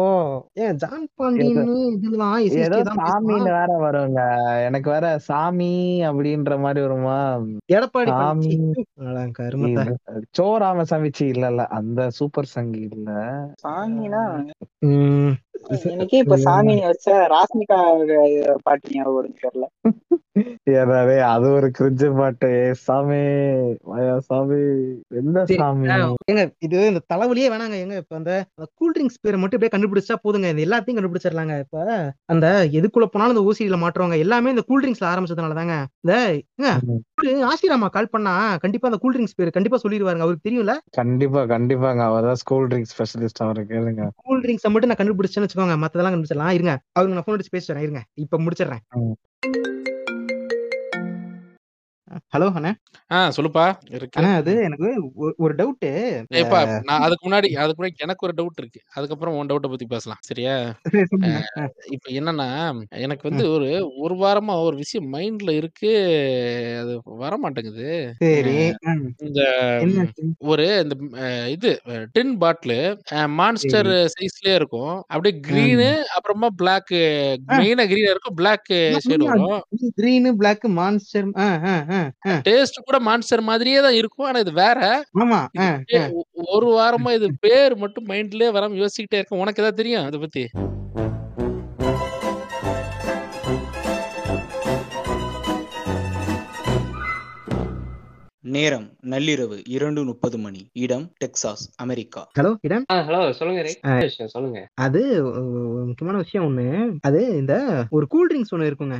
Speaker 1: ஏன் ஜான் பாண்டியன் இதெல்லாம்
Speaker 2: ஏதோ
Speaker 1: பேசுவான்?
Speaker 2: சாமின்னு வேற வருங்க. எனக்கு வேற சாமி அப்படின்ற மாதிரி வருமா
Speaker 1: எடப்பாடி
Speaker 2: சாமி. சோ ராமசாமிச்சி இல்ல இல்ல அந்த சூப்பர் சங்கி இல்ல.
Speaker 9: சாமினா?
Speaker 1: ம்,
Speaker 9: எனக்கே இப்ப சாமி வச்ச ராஸ்மிகா பாட்டு ஞாபகம் தெரியல
Speaker 2: ஏதாவது அது ஒரு கிரிஞ்சு பாட்டு. சாமி வயா சாமி
Speaker 1: சரி,
Speaker 2: சாமி?
Speaker 1: ஏங்க இது இந்த தலைவலியே வேணாங்க. ஏங்க இப்ப அந்த கூல் ட்ரிங்க்ஸ் பேரை மட்டும் இப்படியே கண்டுபிடிச்சா போதுங்க. இந்த எல்லாத்தையும் கண்டுபிடிச்சிடலாங்க. இப்ப அந்த எதுக்குள்ள போனாலும் இந்த ஊசியில மாட்டுறவங்க எல்லாமே இந்த கூல் ட்ரிங்க்ஸ்ல ஆரம்பிச்சதுனால தாங்க இந்த ஆசிராமா கால் பண்ணா கண்டிப்பா அந்த கூல் ட்ரிங்க்ஸ் பேர் கண்டிப்பா சொல்லிடுவாருங்க அவருக்கு தெரியும்ல?
Speaker 2: கண்டிப்பா கண்டிப்பாங்க. அவர் தான் ஸ்கூல் ட்ரிங்க் ஸ்பெஷலிஸ்ட் அவரை கேளுங்க.
Speaker 1: கூல் ட்ரிங்க்ஸை மட்டும் நான் கண்டுபிடிச்சேன்னு வச்சுக்கோங்க. மத்ததெல்லாம் கண்டுபிடிச்சிடலாம். இருங்க. அவருக்கு நான் ஃபோன் அடிச்சு பேசுறேன் இருங்க. இப்ப முடிச்சிடுறேன். ஹலோ அண்ணா.
Speaker 10: ஆ சொல்லுப்பா. இருக்கு.
Speaker 1: அண்ணா அது எனக்கு ஒரு- ஒரு டவுட்டு
Speaker 10: ஏப்பா நான் அதுக்கு முன்னாடி அதுக்கு முன்னாடி எனக்கு ஒரு டவுட் இருக்கு. அதுக்கப்புறம் உன் டவுட்டை பத்தி பேசலாம். சரியா?
Speaker 1: சொல்லுங்க.
Speaker 10: அஹ் இப்ப என்னன்னா எனக்கு வந்து ஒரு ஒரு வாரமா ஒரு விஷயம் மைண்ட்ல இருக்கு. அது வர மாட்டேங்குது
Speaker 1: சரி.
Speaker 10: அஹ்
Speaker 1: ம்.
Speaker 10: இந்த
Speaker 1: என்னாச்சு
Speaker 10: ஒரு இந்த அஹ், இது டின் பாட்டில் மான்ஸ்டர்
Speaker 1: சரி.
Speaker 10: சைஸ்லயே இருக்கும். அப்படியே கிரீனு அப்புறமா பிளாக் மெயினா கிரீனா இருக்கும். பிளாக் ஷேடு வரும்.
Speaker 1: கிரீனு பிளாக் மான்ஸ்டர்
Speaker 10: டேஸ்ட் கூட மான்ஸ்டர் மாதிரியே தான் இருக்கும். ஆனா இது வேற. ஒரு வாரமா இது பேர் மட்டும் மைண்ட்லயே வராம யோசிச்சுக்கிட்டே இருக்கேன். உனக்கு ஏதாவது தெரியும் அதை பத்தி?
Speaker 11: நேரம் நள்ளிரவு இரண்டு முப்பது மணி. இடம் டெக்சாஸ் அமெரிக்கா.
Speaker 1: ஹலோ இடம்?
Speaker 12: ஹலோ சொல்லுங்க சொல்லுங்க.
Speaker 1: அது முக்கியமான விஷயம் ஒண்ணு. அது இந்த ஒரு கூல் ட்ரிங்க்ஸ் ஒண்ணு இருக்குங்க.